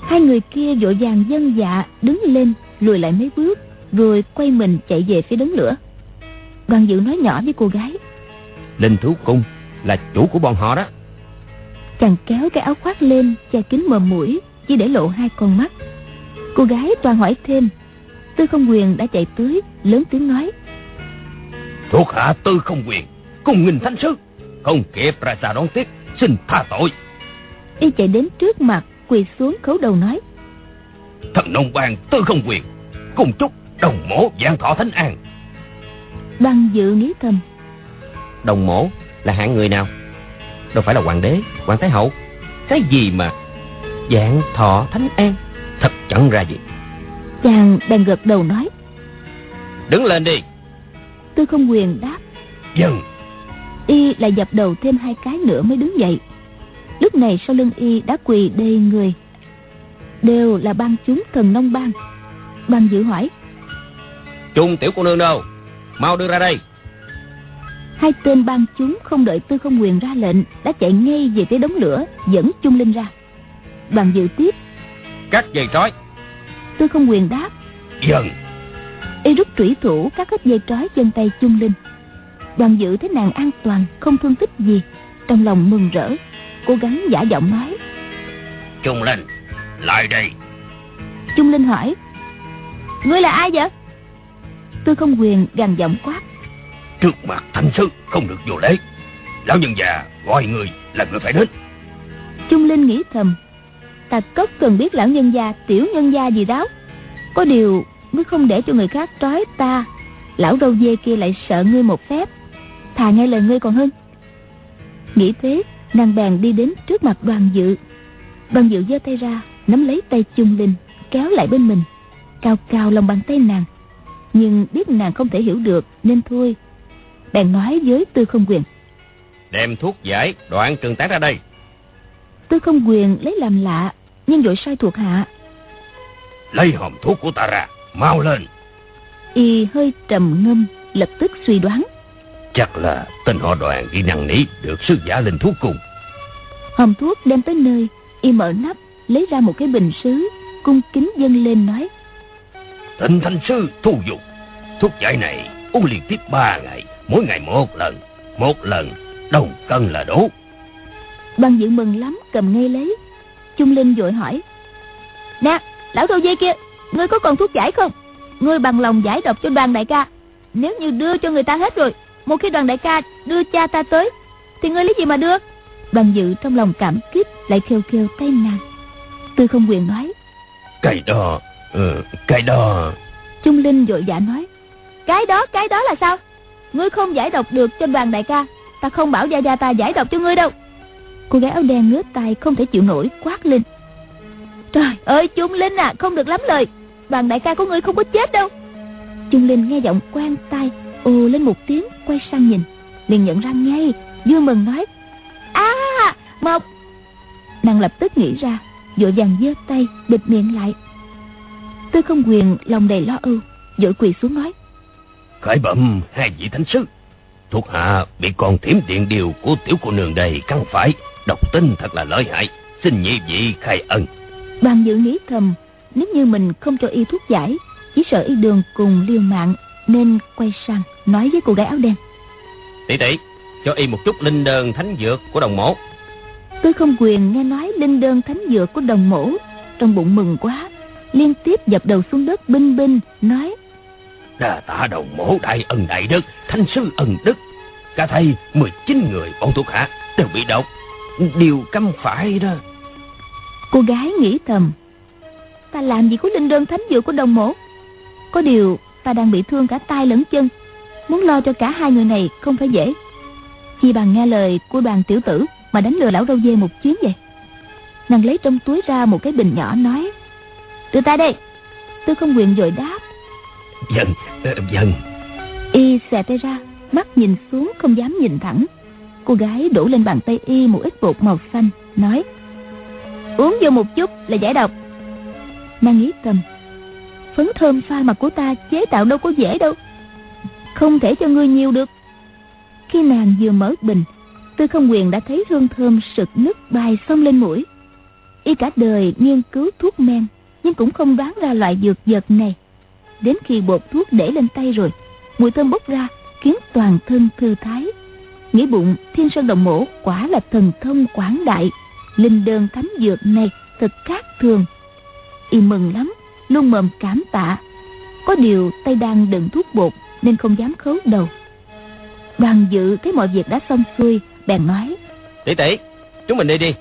C: Hai người kia vội vàng dân dạ Đứng lên lùi lại mấy bước Rồi quay mình chạy về phía đống lửa. Đoàn dự nói nhỏ với cô gái.
D: Linh thú cung là chủ của bọn họ đó
C: Chàng kéo cái áo khoác lên Che kín mờ mũi Chỉ để lộ hai con mắt. Cô gái toàn hỏi thêm Tư không quyền đã chạy tới Lớn tiếng nói.
B: Thuộc hạ tư không quyền Cùng nghìn thánh sứ Không kịp ra xa đón tiếp Xin tha tội.
C: Y chạy đến trước mặt Quỳ xuống khấu đầu nói.
B: Thần nông bang tư không quyền Cùng chúc đồng mổ dạng thọ thánh an.
C: Đăng dự nghĩ thầm.
D: Đồng mổ là hạng người nào Đâu phải là hoàng đế Hoàng thái hậu. Cái gì mà Dạng thọ thánh an? Thật chẳng ra gì.
C: Chàng bèn gật đầu nói.
D: Đứng lên đi.
C: Tư không quyền đáp.
D: Dân
C: Y lại dập đầu thêm hai cái nữa mới đứng dậy. Lúc này sau lưng Y đã quỳ đầy người. Đều là ban chúng thần nông bang Ban giữ hỏi.
D: Trung tiểu cô nương đâu? Mau đưa ra đây
C: Hai tên ban chúng không đợi tư không quyền ra lệnh Đã chạy ngay về phía đống lửa Dẫn chung linh ra. Đoàn dự tiếp.
D: Cắt dây trói.
C: Tư không quyền đáp.
D: Dân
C: Y rút trủy thủ cắt hết dây trói chân tay chung linh. Đoàn dự thấy nàng an toàn Không thương tích gì Trong lòng mừng rỡ Cố gắng giả giọng nói.
D: Trung Linh Lại đây.
C: Trung Linh hỏi. Ngươi là ai vậy? Tư không quyền gằn giọng quát
D: Trước mặt thánh sư không được vô lễ. Lão nhân già, gọi người là người phải đến.
C: Trung Linh nghĩ thầm, Ta cốc cần biết lão nhân gia, Tiểu nhân gia gì đó? Có điều ngươi không để cho người khác trói ta, Lão râu dê kia lại sợ ngươi một phép. Thà nghe lời ngươi còn hơn. Nghĩ thế, Nàng bèn đi đến trước mặt đoàn dự. Đoàn dự giơ tay ra, Nắm lấy tay Trung Linh, Kéo lại bên mình, Cao cao lòng bàn tay nàng. Nhưng biết nàng không thể hiểu được, Nên thôi Bèn nói với Tư Không Quyền.
D: Đem thuốc giải đoạn trường tác ra đây.
C: Tư Không Quyền lấy làm lạ Nhưng vội sai thuộc hạ.
D: Lấy hòm thuốc của ta ra Mau lên.
C: Y hơi trầm ngâm Lập tức suy đoán.
D: Chắc là tên họ đoàn đi năn nỉ Được sư giả lên thuốc cùng.
C: Hòm thuốc đem tới nơi Y mở nắp Lấy ra một cái bình sứ Cung kính dâng lên nói.
D: Thịnh thanh sư thu dụng Thuốc giải này uống liên tiếp ba ngày Mỗi ngày một lần Một lần đồng cân là đủ.
C: Ban dự mừng lắm cầm ngay lấy. Trung Linh vội hỏi Nè lão thô dây kia Ngươi có còn thuốc giải không? Ngươi bằng lòng giải độc cho đoàn đại ca. Nếu như đưa cho người ta hết rồi Một khi đoàn đại ca đưa cha ta tới Thì ngươi lấy gì mà đưa? Đoàn dự trong lòng cảm kích Lại kêu kêu tay nàng. Tư không quyền nói
D: Cái đó ừ, Cái đó.
C: Trung Linh vội vã nói Cái đó cái đó là sao Ngươi không giải độc được cho đoàn đại ca. Ta không bảo gia gia ta giải độc cho ngươi đâu. Cô gái áo đen ngứa tay không thể chịu nổi, quát lên. Trời ơi Trung Linh à Không được lắm lời. Đoàn đại ca của ngươi không có chết đâu. Trung Linh nghe giọng quan tai, ồ lên một tiếng, quay sang nhìn. Liền nhận ra ngay vui mừng nói À Mộc. Nàng lập tức nghĩ ra, Vội vàng giơ tay, bịt miệng lại. Tư không quyền lòng đầy lo âu, Vội quỳ xuống nói
D: Khởi bẩm hai vị thánh sư. Thuộc hạ bị con thiểm điện điều của tiểu cô nương đầy căng phải. Độc tính thật là lợi hại. Xin nhị vị khai ân.
C: Đoàn dự nghĩ thầm Nếu như mình không cho y thuốc giải Chỉ sợ y đường cùng liều mạng Nên quay sang nói với cô gái áo đen.
D: Tỷ tỷ Cho y một chút linh đơn thánh dược của đồng mổ
C: Tôi không quyền nghe nói linh đơn thánh dược của đồng mổ Trong bụng mừng quá Liên tiếp dập đầu xuống đất binh binh Nói
D: Đà tạ đồng mổ đại ân đại đức, Thanh sư ân đức. Cả thầy 19 người bọn thuộc hạ Đều bị độc. Điều căm phải đó.
C: Cô gái nghĩ thầm, Ta làm gì có linh đơn thánh dược của đồng mổ? Có điều ta đang bị thương cả tay lẫn chân. Muốn lo cho cả hai người này không phải dễ. Chi bằng nghe lời của đoàn tiểu tử Mà đánh lừa lão râu dê một chuyến vậy. Nàng lấy trong túi ra một cái bình nhỏ nói Đưa ta đây, Tôi không quyền dội đáp.
D: Dân, dần. dân
C: Y xòe tay ra Mắt nhìn xuống không dám nhìn thẳng. Cô gái đổ lên bàn tay Y một ít bột màu xanh Nói Uống vô một chút là giải độc. Nàng nghĩ thầm Phấn thơm pha mặt của ta chế tạo đâu có dễ đâu Không thể cho ngươi nhiều được. Khi nàng vừa mở bình Tư không quyền đã thấy hương thơm sực nứt bay xông lên mũi. Y cả đời nghiên cứu thuốc men Nhưng cũng không đoán ra loại dược vật này. Đến khi bột thuốc để lên tay rồi. Mùi thơm bốc ra Khiến toàn thân thư thái. Nghĩ bụng thiên sơn đồng mổ Quả là thần thông quảng đại. Linh đơn thánh dược này thật khác thường. Y mừng lắm Luôn mồm cảm tạ. Có điều tay đang đựng thuốc bột Nên không dám khấu đầu. Đoàn dự thấy mọi việc đã xong xuôi Bèn nói
D: Tỷ tỷ Chúng mình đi đi.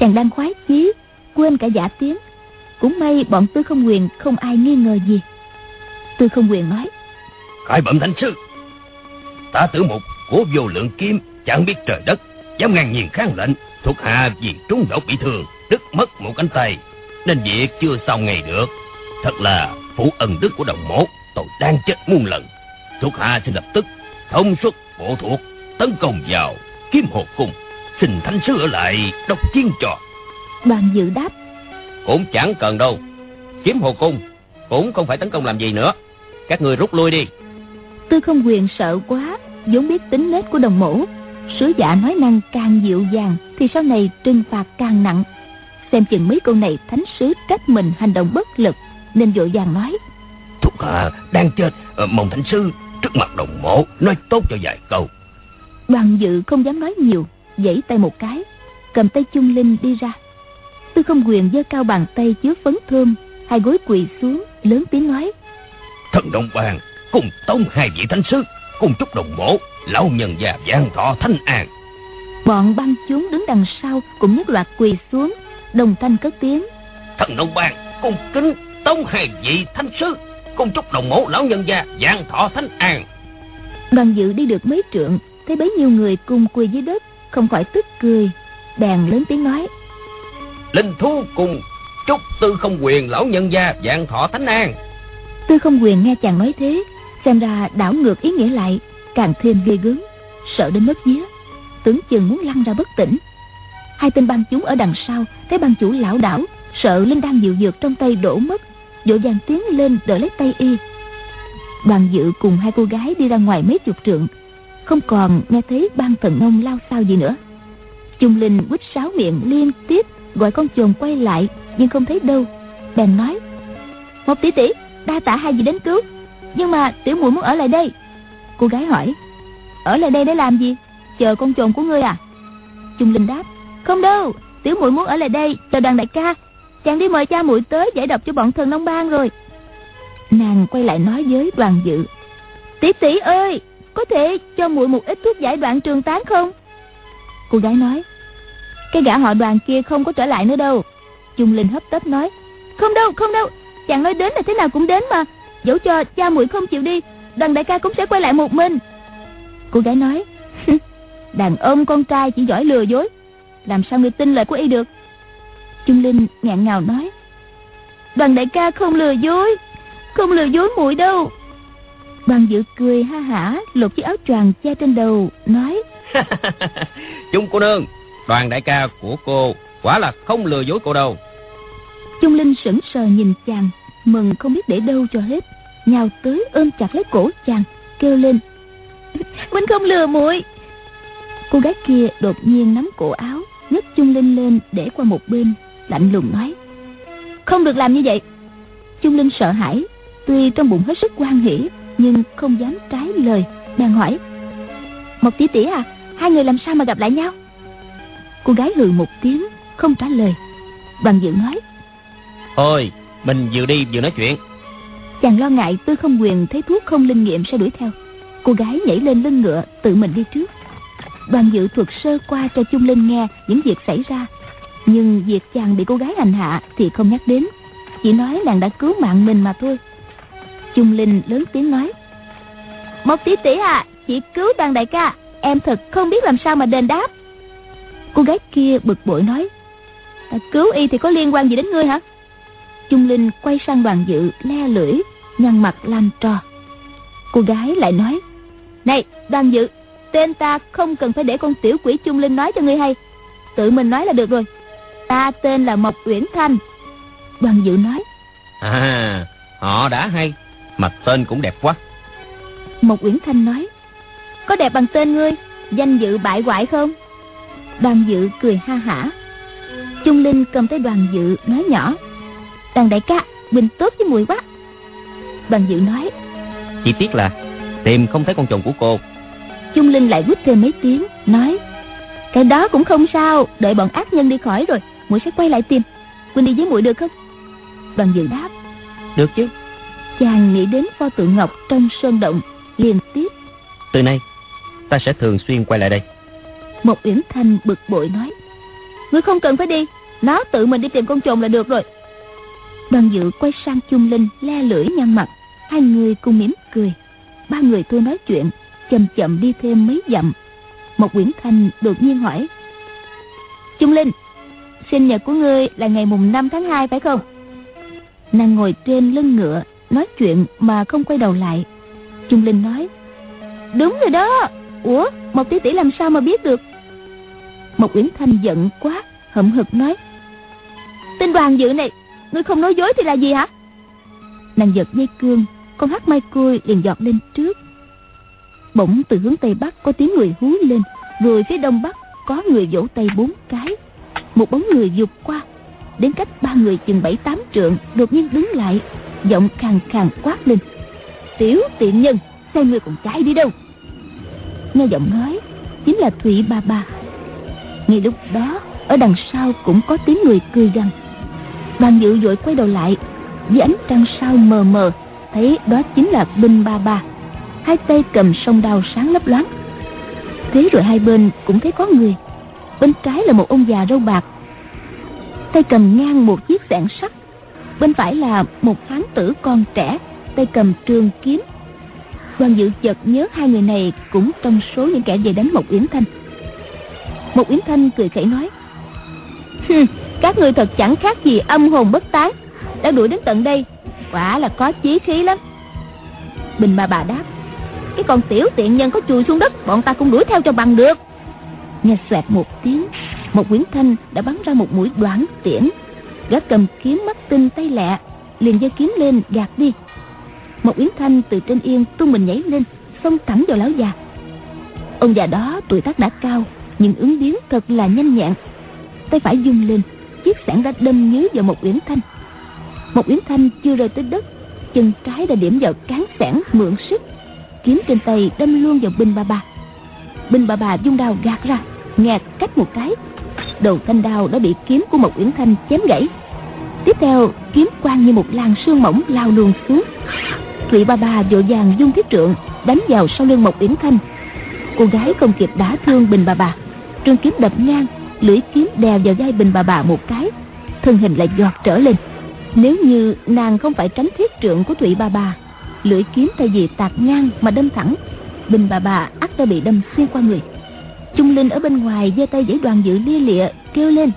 C: Chàng đang khoái chí Quên cả giả tiếng. Cũng may bọn tư không quyền không ai nghi ngờ gì Tư không quyền nói
D: Khải bẩm thánh sư Ta tử mục của vô lượng kim Chẳng biết trời đất Dám ngang nhiên kháng lệnh Thuộc hạ vì trúng độc bị thương Đứt mất một cánh tay Nên việc chưa xong ngày được Thật là phụ ân đức của đồng mộ
B: Tôi đang chết muôn lần. Thuộc hạ xin lập tức thông suốt bộ thuộc tấn công vào kiếm hồ cung. Xin thánh sứ ở lại đốc chiến trò.
C: Đoàn dự đáp.
D: Cũng chẳng cần đâu. Kiếm hồ cung cũng không phải tấn công làm gì nữa. Các người rút lui đi.
C: Tư không quyền sợ quá, vốn biết tính nết của đồng mổ. Sứ giả nói năng càng dịu dàng thì sau này trừng phạt càng nặng. Xem chừng mấy câu này thánh sứ trách mình hành động bất lực nên vội vàng nói.
B: Thuộc hạ đang chết, ờ, mong thánh sư trước mặt đồng mộ nói tốt cho vài câu.
C: Đoàn dự không dám nói nhiều, giãy tay một cái, cầm tay chung linh đi ra. Tư không quyền giơ cao bàn tay chứa phấn thơm, hai gối quỳ xuống, lớn tiếng nói.
B: Thần đồng bàn, cùng tông hai vị thánh sư, cùng chúc đồng mộ, lão nhân già giang thọ thanh an.
C: Bọn băng chúng đứng đằng sau cũng nhất loạt quỳ xuống, đồng thanh cất tiếng.
B: Thần đồng bàn, cùng kính tông hai vị thánh sư, cùng chúc đồng mộ lão nhân già giang thọ thanh an.
C: Đoàn dự đi được mấy trượng, thấy bấy nhiêu người cùng quỳ dưới đất, không khỏi tức cười, bèn lớn tiếng nói.
B: Linh thu cùng chúc tư không quyền lão nhân gia dạng thọ thánh an.
C: Tư không quyền nghe chàng nói thế, xem ra đảo ngược ý nghĩa lại, càng thêm ghê gớm, sợ đến mất vía, tưởng chừng muốn lăn ra bất tỉnh. Hai tên băng chúng ở đằng sau thấy băng chủ lão đảo, sợ linh đang dịu dược trong tay đổ mất, vội vàng tiến lên đỡ lấy tay y. Đoàn dự cùng hai cô gái đi ra ngoài mấy chục trượng, không còn nghe thấy ban thần nông lao sao gì nữa. Trung Linh quýt sáo miệng liên tiếp gọi con chồn quay lại nhưng không thấy đâu, bèn nói: một tỷ tỷ đa tạ hai vị đến cứu, nhưng mà tiểu muội muốn ở lại đây. Cô gái hỏi: ở lại đây để làm gì? Chờ con chồn của ngươi à? Trung Linh đáp: không đâu, tiểu muội muốn ở lại đây chờ đoàn đại ca. Chàng đi mời cha muội tới giải độc cho bọn thần Long Bang rồi. Nàng quay lại nói với đoàn dự: tỷ tỷ ơi, có thể cho muội một ít thuốc giải đoạn trường tán không? Cô gái nói: cái gã họ đoàn kia không có trở lại nữa đâu. Trung Linh hấp tấp nói: không đâu, không đâu, chàng nói đến là thế nào cũng đến mà. Dẫu cho cha muội không chịu đi, đoàn đại ca cũng sẽ quay lại một mình. Cô gái nói: đàn ông con trai chỉ giỏi lừa dối, làm sao người tin lời của y được? Trung Linh ngạn ngào nói: đoàn đại ca không lừa dối, không lừa dối muội đâu. Đoàn dự cười ha hả lột chiếc áo choàng che trên đầu nói
D: Trung cô nương Đoàn đại ca của cô Quả là không lừa dối cô đâu
C: Trung Linh sững sờ nhìn chàng, Mừng không biết để đâu cho hết. Nhào tới ôm chặt lấy cổ chàng, Kêu lên. Minh không lừa muội. Cô gái kia đột nhiên nắm cổ áo, nhấc Trung Linh lên để qua một bên, Lạnh lùng nói. Không được làm như vậy. Trung Linh sợ hãi, Tuy trong bụng hết sức quan hỷ, Nhưng không dám trái lời Đang hỏi. Một tỷ tỷ à Hai người làm sao mà gặp lại nhau? Cô gái hừ một tiếng, Không trả lời. Đoàn dự nói.
D: Thôi mình vừa đi vừa nói chuyện.
C: Chàng lo ngại tư không quyền thấy thuốc không linh nghiệm sẽ đuổi theo. Cô gái nhảy lên lưng ngựa tự mình đi trước. Đoàn dự thuật sơ qua cho Trung Linh nghe những việc xảy ra. Nhưng việc chàng bị cô gái hành hạ thì không nhắc đến. Chỉ nói nàng đã cứu mạng mình mà thôi. Trung Linh lớn tiếng nói. Một tỷ tỷ à Chị cứu đoàn đại ca Em thật không biết làm sao mà đền đáp. Cô gái kia bực bội nói. À, Cứu y thì có liên quan gì đến ngươi hả Trung Linh quay sang đoàn dự Le lưỡi Nhăn mặt làm trò. Cô gái lại nói Này đoàn dự Tên ta không cần phải để con tiểu quỷ Trung Linh nói cho ngươi hay. Tự mình nói là được rồi. Ta tên là Mộc Uyển Thanh. Đoàn dự nói
D: À họ đã hay Mặt tên cũng đẹp quá.
C: Mộc Uyển Thanh nói Có đẹp bằng tên ngươi Danh dự bại hoại không? Đoàn dự cười ha hả. Trung Linh cầm tay đoàn dự nói nhỏ Đoàn đại ca Bình tốt với mùi quá. Đoàn dự nói
D: Chỉ tiếc là Tìm không thấy con chồng của cô.
C: Trung Linh lại quýt thêm mấy tiếng Nói Cái đó cũng không sao Đợi bọn ác nhân đi khỏi rồi muội sẽ quay lại tìm. Quỳnh đi với muội được không? Đoàn dự đáp
D: Được chứ.
C: Chàng nghĩ đến pho tượng ngọc trong sơn động liền tiếp
D: Từ nay ta sẽ thường xuyên quay lại đây.
C: Một uyển thanh bực bội nói ngươi không cần phải đi nó tự mình đi tìm con trồn là được rồi đoàn dự quay sang chung linh, le lưỡi nhăn mặt. Hai người cùng mỉm cười. Ba người tôi nói chuyện, chậm chậm đi thêm mấy dặm. Một uyển thanh đột nhiên hỏi, chung linh, sinh nhật của ngươi là ngày mùng 5 tháng 2 phải không? Nàng ngồi trên lưng ngựa, nói chuyện mà không quay đầu lại. Trung Linh nói, Đúng rồi đó. Ủa một tỷ tỷ làm sao mà biết được? Một Uyển Thanh giận quá, Hậm hực nói, Tên đoàn dự này Ngươi không nói dối thì là gì hả? Nàng giật dây cương, Con hát mai côi liền giọt lên trước. Bỗng từ hướng Tây Bắc có tiếng người hú lên, Rồi phía Đông Bắc có người vỗ tay bốn cái. Một bóng người dục qua, Đến cách ba người chừng bảy tám trượng, Đột nhiên đứng lại, Giọng khàn khàn quát lên. Tiểu tiện nhân Sao người còn chạy đi đâu. Nghe giọng nói, Chính là Thủy Ba Ba. Ngay lúc đó, Ở đằng sau cũng có tiếng người cười rằng. Đoàn dự vội quay đầu lại Với ánh trăng sao mờ mờ, Thấy đó chính là Binh Ba Ba. Hai tay cầm song đao sáng lấp loáng. Thế rồi hai bên cũng thấy có người. Bên trái là một ông già râu bạc. Tay cầm ngang một chiếc xẻng sắt. Bên phải là một hán tử con trẻ. Tay cầm trường kiếm. Đoàn dự chợt nhớ hai người này Cũng trong số những kẻ về đánh Mộc Yến Thanh. Mộc Yến Thanh cười khẩy nói các người thật chẳng khác gì âm hồn bất tán. Đã đuổi đến tận đây, Quả là có chí khí lắm. Bình bà bà đáp, Cái con tiểu tiện nhân có chùi xuống đất, Bọn ta cũng đuổi theo cho bằng được. Nghe xoẹt một tiếng, Một quyển thanh đã bắn ra một mũi đoạn tiễn. Gã cầm kiếm mắt tinh tay lẹ, Liền giơ kiếm lên gạt đi. Một quyển thanh từ trên yên tung mình nhảy lên, Xông thẳng vào lão già. Ông già đó tuổi tác đã cao, Nhưng ứng biến thật là nhanh nhẹn. Tay phải dung lên, Chiếc sẵn đã đâm nhớ vào một uyển thanh. Một uyển thanh chưa rơi tới đất, Chân trái đã điểm vào cán sẻn mượn sức, Kiếm trên tay đâm luôn vào binh ba ba. Binh bà bà dung đao gạt ra, nghẹt cách một cái. Đầu thanh đao đã bị kiếm của một uyển thanh chém gãy. Tiếp theo, kiếm quang như một làn sương mỏng lao luồn xuống. Thụy ba ba vội vàng dung thiết trượng, Đánh vào sau lưng một uyển thanh. Cô gái không kịp đá thương bình bà bà Trường kiếm đập ngang Lưỡi kiếm đè vào vai bình bà bà một cái. Thân hình lại giọt trở lên. Nếu như nàng không phải tránh thiết trượng của Thụy ba bà Lưỡi kiếm thay vì tạt ngang mà đâm thẳng Bình bà bà ắt đã bị đâm xuyên qua người. Trung Linh ở bên ngoài giơ tay giãy đoàn dự lia lịa kêu lên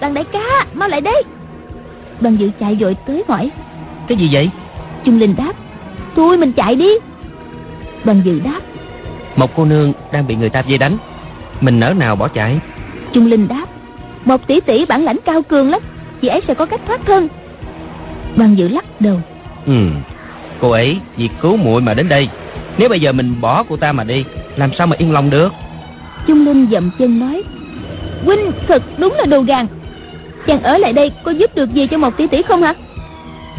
C: Đoàn đại ca mau lại đây. Đoàn dự chạy vội tới hỏi
D: Cái gì vậy?
C: Trung Linh đáp Thôi mình chạy đi. Đoàn dự đáp
D: Một cô nương đang bị người ta dây đánh Mình nỡ nào bỏ chạy
C: Trung Linh đáp Một tỷ tỷ bản lãnh cao cường lắm Chị ấy sẽ có cách thoát thân. Đoàn dự lắc đầu
D: Ừ Cô ấy vì cứu muội mà đến đây. Nếu bây giờ mình bỏ cô ta mà đi Làm sao mà yên lòng được?
C: Trung Linh dậm chân nói Huynh thật đúng là đồ gàn. Chàng ở lại đây có giúp được gì cho một tỷ tỷ không hả?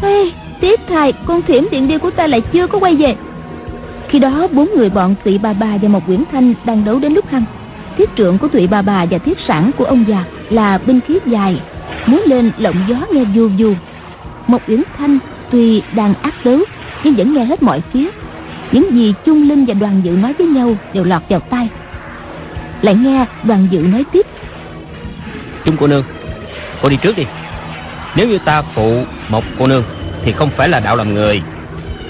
C: Ê, Tiếc thay con thiểm điện điêu của ta lại chưa có quay về. Khi đó bốn người bọn Thụy Bà Bà và một Quyển Thanh đang đấu đến lúc hăng Thiết trượng của tụy Bà Bà và thiết sản của ông già là binh khí dài, Muốn lên lộng gió nghe du du. Một Quyển Thanh tuy đang ác đấu, Nhưng vẫn nghe hết mọi phía. Những gì Trung Linh và đoàn dự nói với nhau đều lọt vào tai. Lại nghe đoàn dự nói tiếp.
D: Chung cô nương, Cô đi trước đi. Nếu như ta phụ một cô nương Thì không phải là đạo làm người.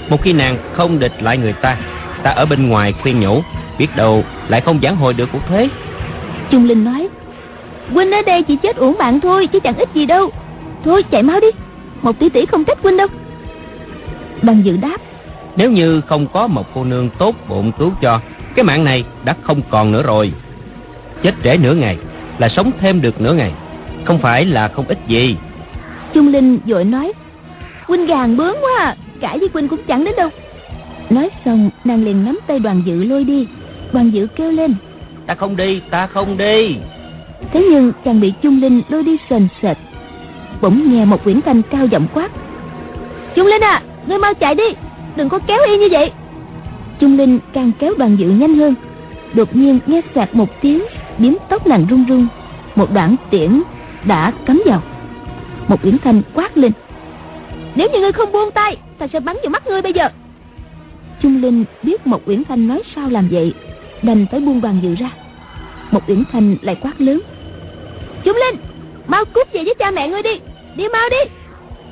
D: Một khi nàng không địch lại người ta Ta ở bên ngoài khuyên nhủ, Biết đâu lại không giảng hồi được cuộc thế
C: Trung Linh nói Huynh ở đây chỉ chết uổng bạn thôi Chứ chẳng ít gì đâu. Thôi chạy mau đi. Một tỷ tỷ không trách Huynh đâu. Đoàn dự đáp
D: Nếu như không có một cô nương tốt bụng cứu cho Cái mạng này đã không còn nữa rồi. Chết trễ nửa ngày Là sống thêm được nửa ngày Không phải là không ít gì.
C: Trung Linh vội nói Huynh gàn bướng quá à Cãi với Huynh cũng chẳng đến đâu. Nói xong nàng liền nắm tay đoàn dự lôi đi Đoàn dự kêu lên.
D: Ta không đi, ta không đi.
C: Thế nhưng chàng bị Trung Linh lôi đi sền sệt. Bỗng nghe một quyển thanh cao giọng quát. Trung Linh à Ngươi mau chạy đi Đừng có kéo y như vậy. Trung Linh càng kéo đoàn dự nhanh hơn. Đột nhiên nghe xoẹt một tiếng biếm tóc nàng run run. Một đoạn tiễn đã cắm vào. Một uyển thanh quát lên. Nếu như ngươi không buông tay ta sẽ bắn vào mắt ngươi bây giờ. Trung linh biết một uyển thanh nói sao làm vậy đành phải buông đoàn dự ra. Một uyển thanh lại quát lớn. Trung linh, mau cút về với cha mẹ ngươi đi. Đi mau đi.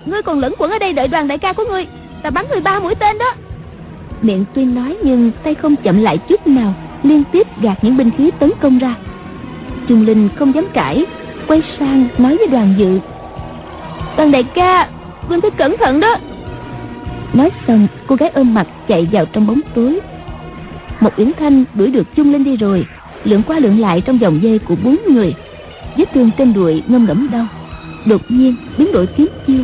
C: Ngươi còn lẫn quẩn ở đây đợi đoàn đại ca của ngươi. Ta bắn người ba mũi tên đó. Miệng tuy nói nhưng tay không chậm lại chút nào, liên tiếp gạt những binh khí tấn công ra. Trung Linh không dám cãi, Quay sang nói với đoàn dự. Đoàn đại ca Quân phải cẩn thận đó. Nói xong, cô gái ôm mặt chạy vào trong bóng tối một yến thanh đuổi được chung lên đi rồi, lượn qua lượn lại trong vòng dây của bốn người. Vết thương trên đùi ngâm ngẫm đau. Đột nhiên, biến đổi kiếm chiêu.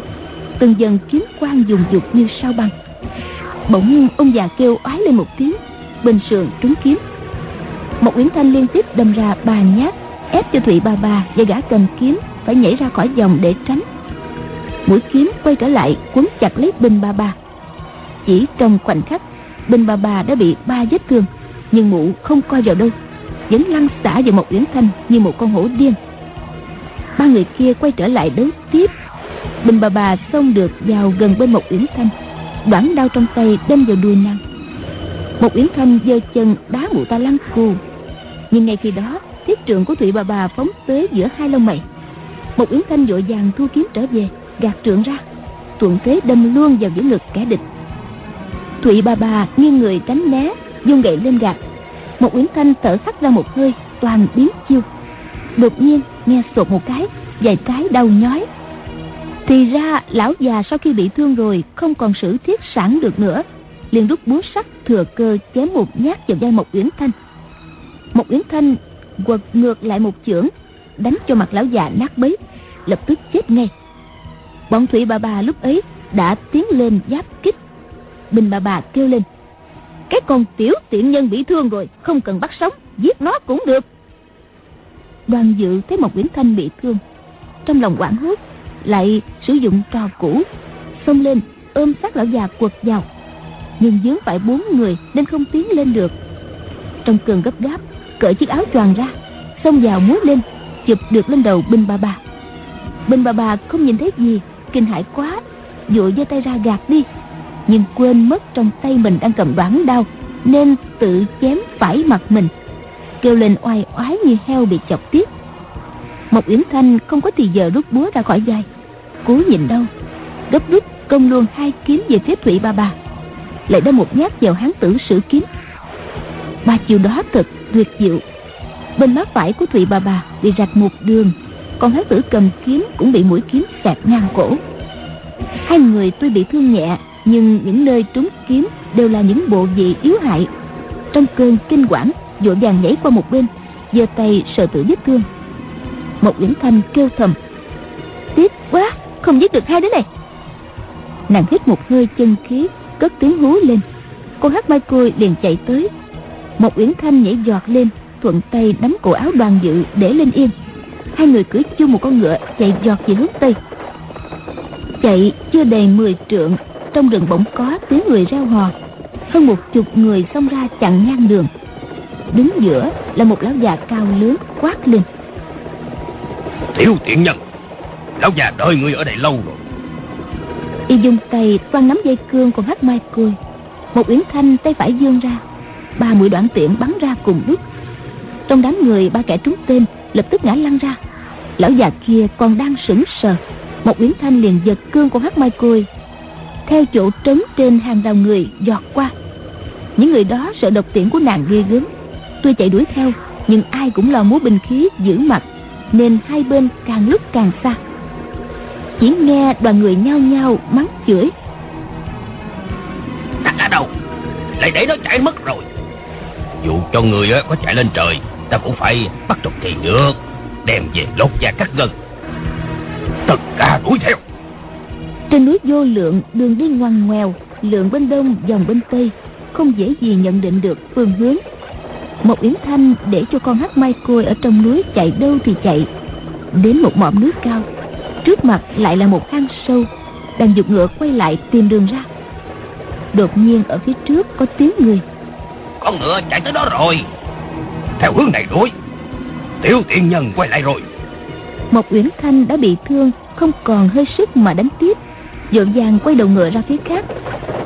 C: Từng dần kiếm quang dùng dục như sao băng. Bỗng ông già kêu oái lên một tiếng, bên sườn trúng kiếm. Một uyển thanh liên tiếp đâm ra ba nhát, ép cho thụy ba ba và gã cầm kiếm phải nhảy ra khỏi vòng để tránh. Mũi kiếm quay trở lại quấn chặt lấy bình ba ba. Chỉ trong khoảnh khắc bình bà bà đã bị ba vết thương, nhưng mụ không coi vào đâu. Vẫn lăn xả vào một uyển thanh như một con hổ điên. Ba người kia quay trở lại đấu tiếp. Bình bà bà xông được vào gần bên một uyển thanh. Đoạn đao trong tay đâm vào đuôi nàng. Một uyển thanh giơ chân đá mụ ta lăn cù. Nhưng ngay khi đó, thiết trường của thụy bà bà phóng tới giữa hai lông mày. Một uyển thanh vội vàng thu kiếm trở về, gạt trượng ra. Thuận thế đâm luôn vào giữa ngực kẻ địch thụy bà bà nghiêng người tránh né dung gậy lên gạt. Một uyển thanh thở sắc ra một hơi, toàn biến chiêu. Đột nhiên, nghe sột một cái, vài cái đau nhói. Thì ra, lão già sau khi bị thương rồi, không còn sử thiết sản được nữa. Liền rút búa sắt thừa cơ chém một nhát vào vai một uyển thanh. Một uyển thanh quật ngược lại một chưởng, đánh cho mặt lão già nát bấy, lập tức chết ngay. Bọn thủy bà bà lúc ấy đã tiến lên giáp kích bình bà bà kêu lên. Cái con tiểu tiện nhân bị thương rồi, không cần bắt sống, giết nó cũng được. Đoàn dự thấy một Nguyễn thanh bị thương, trong lòng quảng hốt, lại sử dụng trò cũ, xông lên, ôm sát lão già quật vào. Nhưng dướng phải bốn người nên không tiến lên được. Trong cơn gấp gáp, cởi chiếc áo choàng ra, xông vào múa lên, chụp được lên đầu Bình ba ba Bình ba ba không nhìn thấy gì, kinh hãi quá, vội giơ tay ra gạt đi nhưng quên mất trong tay mình đang cầm đoán đau, nên tự chém phải mặt mình. Kêu lên oai oái như heo bị chọc tiết. Một yểm thanh không có thì giờ rút búa ra khỏi vai. Cố nhìn đâu gấp rút công luôn hai kiếm về phía thủy ba ba. Lại đâm một nhát vào hán tử sử kiếm. Ba chiều đó thật tuyệt diệu. Bên má phải của thủy ba ba bị rạch một đường, còn hán tử cầm kiếm cũng bị mũi kiếm xẹt ngang cổ. Hai người tuy bị thương nhẹ nhưng những nơi trúng kiếm đều là những bộ vị yếu hại. Trong cơn kinh quản, vội vàng nhảy qua một bên, giơ tay sợ tử vết thương. Một uyển thanh kêu thầm, tiếc quá, không giết được hai đứa này. Nàng hít một hơi chân khí, cất tiếng hú lên. Con hát mai côi liền chạy tới. Một uyển thanh nhảy giọt lên, thuận tay nắm cổ áo đoàn dự để lên yên. Hai người cưỡi chung một con ngựa chạy giọt về hướng tây. Chạy chưa đầy 10 trượng trong rừng bỗng có tiếng người reo hò. Hơn một chục người xông ra chặn ngang đường. Đứng giữa là một lão già cao lớn quát lên.
B: Tiểu tiện nhân lão già đợi người ở đây lâu rồi.
C: Y dùng tay toan nắm dây cương còn hắt mai côi. Một uyển thanh tay phải dương ra ba mũi đoạn tiện bắn ra cùng lúc. Trong đám người ba kẻ trúng tên lập tức ngã lăn ra. Lão già kia còn đang sững sờ. Một uyển thanh liền giật cương của hắt mai côi theo chỗ trấn trên hàng đầu người giọt qua. Những người đó sợ độc tiễn của nàng ghê gớm. Tuy chạy đuổi theo, nhưng ai cũng lo múa binh khí giữ mặt, nên hai bên càng lúc càng xa. Chỉ nghe đoàn người nhao nhao mắng chửi.
B: Ta ở đâu? Lại để nó chạy mất rồi. Dù cho người có chạy lên trời, ta cũng phải bắt trục thì được, đem về lột da cắt gân tất cả đuổi theo
C: trên núi vô lượng đường đi ngoằn ngoèo lượng bên đông dòng bên tây không dễ gì nhận định được phương hướng. Một yến thanh để cho con hát mai côi ở trong núi chạy đâu thì chạy. Đến một mỏm núi cao trước mặt lại là một hang sâu đang dục ngựa quay lại tìm đường ra. Đột nhiên ở phía trước có tiếng người.
B: Con ngựa chạy tới đó rồi. Theo hướng này đuổi tiểu tiện nhân quay lại rồi.
C: Một uyển thanh đã bị thương không còn hơi sức mà đánh tiếp dọn vàng quay đầu ngựa ra phía khác,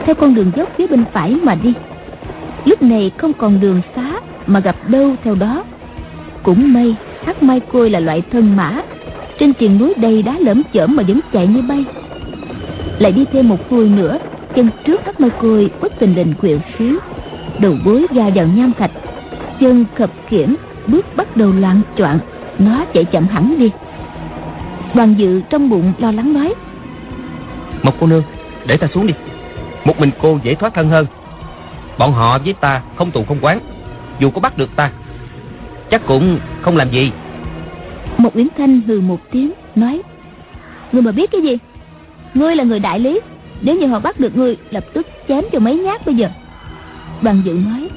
C: theo con đường dốc phía bên phải mà đi. Lúc này không còn đường xá mà gặp đâu theo đó. Cũng may hắc mai côi là loại thân mã, trên triền núi đầy đá lởm chởm mà vẫn chạy như bay. Lại đi thêm một hồi nữa, chân trước hắc mai côi bất tình lình quyệu xíu đầu gối ga vào nham thạch. Chân khập khiễng, bước bắt đầu loạn choạng, nó chạy chậm hẳn đi. Đoàn dự trong bụng lo lắng nói
D: một cô nương để ta xuống đi. Một mình cô dễ thoát thân hơn. Bọn họ với ta không tù không quán. Dù có bắt được ta Chắc cũng không làm gì.
C: Một Uyển Thanh hừ một tiếng Nói Ngươi mà biết cái gì? Ngươi là người đại lý. Nếu như họ bắt được ngươi Lập tức chém cho mấy nhát bây giờ. Đoàn dự nói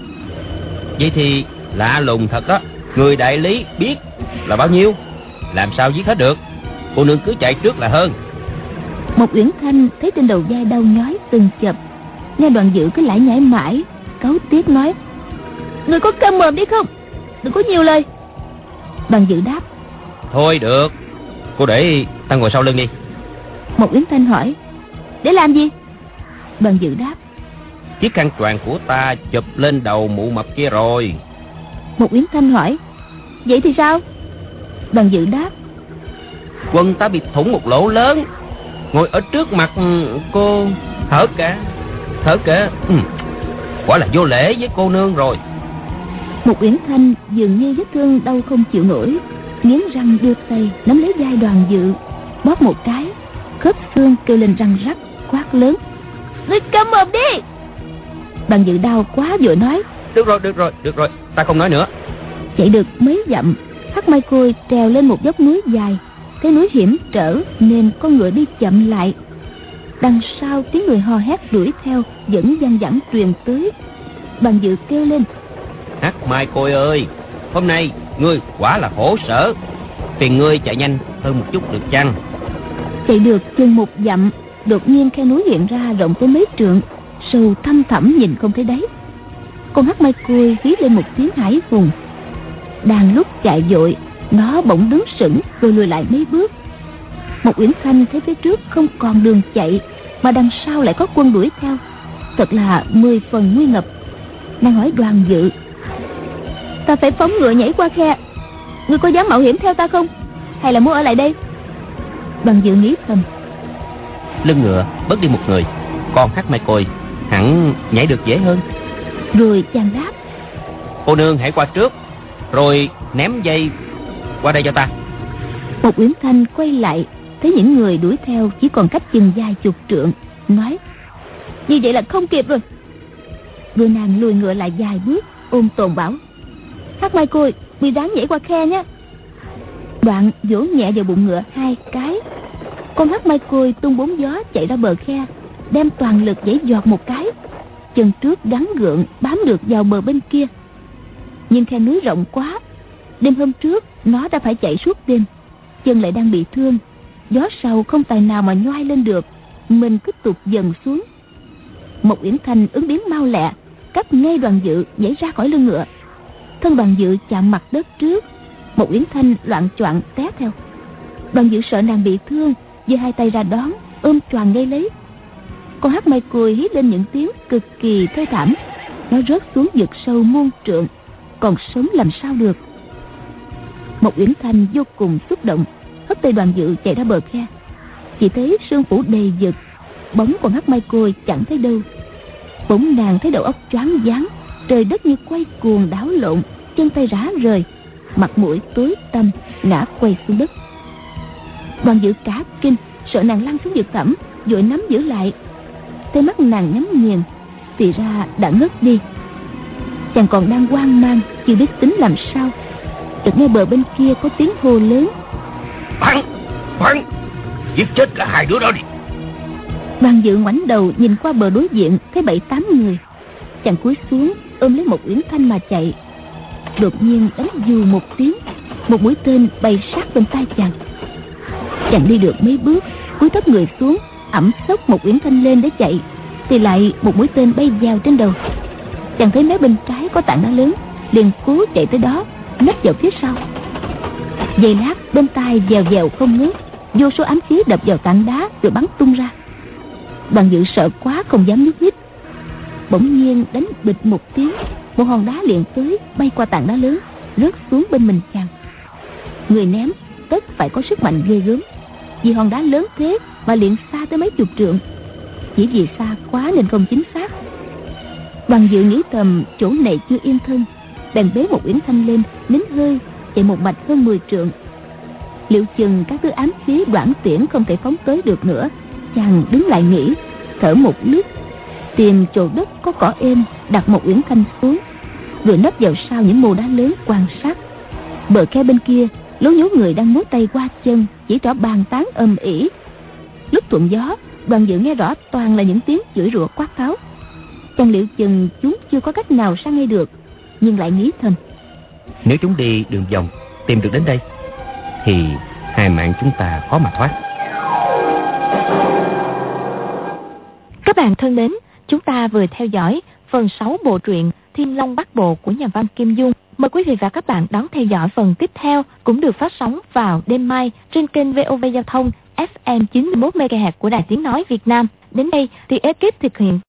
D: Vậy thì lạ lùng thật đó. Người đại lý biết là bao nhiêu Làm sao giết hết được? Cô nương cứ chạy trước là hơn
C: Một Uyển Thanh thấy trên đầu vai đau nhói từng chập. Nghe đoàn dự cứ lải nhải mãi Cấu tiếc nói Người có cơm mồm đi không? Đừng có nhiều lời. Đoàn dự đáp
D: Thôi được Cô để ta ngồi sau lưng đi.
C: Một Yến Thanh hỏi Để làm gì? Đoàn dự đáp
D: Chiếc khăn choàng của ta chụp lên đầu mụ mập kia rồi.
C: Một Yến Thanh hỏi Vậy thì sao? Đoàn dự đáp
D: Quân ta bị thủng một lỗ lớn Ngồi ở trước mặt cô. Thở cả Thở cả ừ. Quả là vô lễ với cô nương rồi.
C: Một Uyển Thanh dường như vết thương đau không chịu nổi Nghiến răng đưa tay nắm lấy vai đoàn dự Bóp một cái Khớp xương kêu lên răng rắc Quát lớn. Ngươi câm mồm đi! Đoàn dự đau quá vội nói.
D: Được rồi, được rồi, được rồi Ta không nói nữa.
C: Chạy được mấy dặm Hắc Mai Côi trèo lên một dốc núi dài Cái núi hiểm trở Nên con ngựa đi chậm lại. Đằng sau tiếng người hò hét đuổi theo Vẫn văng vẳng truyền tới. Đoàn dự kêu lên
D: Hắc Mai Côi ơi Hôm nay ngươi quả là khổ sở. Tiền ngươi chạy nhanh hơn một chút được chăng?
C: Chạy được chừng một dặm Đột nhiên khe núi hiện ra rộng tới mấy trượng. Sâu thăm thẳm nhìn không thấy đáy. Con hắc mai côi hí lên một tiếng hải hùng. Đang lúc chạy vội Nó bỗng đứng sững rồi lùi lại mấy bước. Một Uyển Thanh thấy phía trước không còn đường chạy Mà đằng sau lại có quân đuổi theo. Thật là mười phần nguy ngập. Đang hỏi đoàn dự Ta phải phóng ngựa nhảy qua khe. Ngươi có dám mạo hiểm theo ta không? Hay là muốn ở lại đây? Đoàn dự nghĩ thầm
D: Lưng ngựa bớt đi một người. Con hắc mai côi hẳn nhảy được dễ hơn.
C: Rồi chàng đáp
D: Cô nương hãy qua trước Rồi ném dây qua đây cho ta.
C: Một Uyển Thanh quay lại, Thấy những người đuổi theo chỉ còn cách chừng vài chục trượng, Nói, Như vậy là không kịp rồi. Rồi nàng lùi ngựa lại vài bước, Ôm tồn bảo Hắc mai côi, bị đáng nhảy qua khe nhé. Đoạn vỗ nhẹ vào bụng ngựa hai cái, Con hắc mai côi tung bốn gió chạy ra bờ khe, Đem toàn lực giãy giọt một cái, Chân trước gắn gượng bám được vào bờ bên kia. Nhưng khe núi rộng quá Đêm hôm trước, nó đã phải chạy suốt đêm. Chân lại đang bị thương. Gió sau không tài nào mà nhoai lên được. Mình cứ tụt dần xuống. Một Uyển Thanh ứng biến mau lẹ, Cắt ngay đoàn dự nhảy ra khỏi lưng ngựa. Thân đoàn dự chạm mặt đất trước. Một uyển thanh loạn choạng té theo. Đoàn dự sợ nàng bị thương, giơ hai tay ra đón, ôm choàng ngay lấy. Con hát mai cười hít lên những tiếng cực kỳ thê thảm. Nó rớt xuống vực sâu muôn trượng, còn sống làm sao được? Một uyển thanh vô cùng xúc động hất tay đoàn dự chạy ra bờ khe. Chỉ thấy sương phủ đầy giật, bóng con hắc mai côi chẳng thấy đâu. Bỗng nàng thấy đầu óc choáng váng trời đất như quay cuồng đảo lộn chân tay rã rời mặt mũi tối tăm ngã quay xuống đất. Đoàn dự cả kinh sợ nàng lăn xuống vực thẳm vội nắm giữ lại. Thấy mắt nàng nhắm nghiền thì ra đã ngất đi. Chàng còn đang hoang mang chưa biết tính làm sao chợt nghe bờ bên kia có tiếng hô lớn.
B: Bắn bắn giết chết cả hai đứa đó đi.
C: Đoàn dự ngoảnh đầu nhìn qua bờ đối diện thấy bảy tám người. Chàng cúi xuống ôm lấy một uyển thanh mà chạy. Đột nhiên đánh dù một tiếng một mũi tên bay sát bên tai chàng. Chàng đi được mấy bước cúi thấp người xuống ẩm sốc một uyển thanh lên để chạy thì lại một mũi tên bay vào trên đầu. Chàng thấy mé bên trái có tảng đá lớn liền cố chạy tới đó nấp vào phía sau. Giây lát, bên tai dèo dèo không ngớt, vô số ám khí đập vào tảng đá rồi bắn tung ra. Đoàn dự sợ quá không dám nhúc nhích. Bỗng nhiên đánh bịch một tiếng, một hòn đá liền tới, bay qua tảng đá lớn, rớt xuống bên mình chàng. Người ném, tất phải có sức mạnh ghê gớm. Vì hòn đá lớn thế mà liền xa tới mấy chục trượng. Chỉ vì xa quá nên không chính xác. Đoàn dự nghĩ thầm, chỗ này chưa yên thân bèn bế một uyển thanh lên, nín hơi, chạy một mạch hơn 10 trượng. Liệu chừng các thứ ám khí đoạn tiễn không thể phóng tới được nữa, chàng đứng lại nghĩ thở một lít, tìm chỗ đất có cỏ êm, đặt một uyển thanh xuống rồi nấp vào sau những mồ đá lớn quan sát. Bờ khe bên kia, lố nhố người đang múa tay qua chân, chỉ trỏ bàn tán ầm ỉ. lúc thuận gió, đoàn dự nghe rõ toàn là những tiếng chửi rủa quát tháo. Chàng liệu chừng chúng chưa có cách nào sang ngay được nhưng lại nghĩ thầm
D: nếu chúng đi đường vòng tìm được đến đây thì hai mạng chúng ta khó mà thoát
A: các bạn thân mến chúng ta vừa theo dõi phần 6 bộ truyện Thiên Long Bắc Bộ của nhà văn Kim Dung. Mời quý vị và các bạn đón theo dõi phần tiếp theo cũng được phát sóng vào đêm mai trên kênh VOV Giao thông FM 91MHz của Đài Tiếng Nói Việt Nam. Đến đây thì ekip thực hiện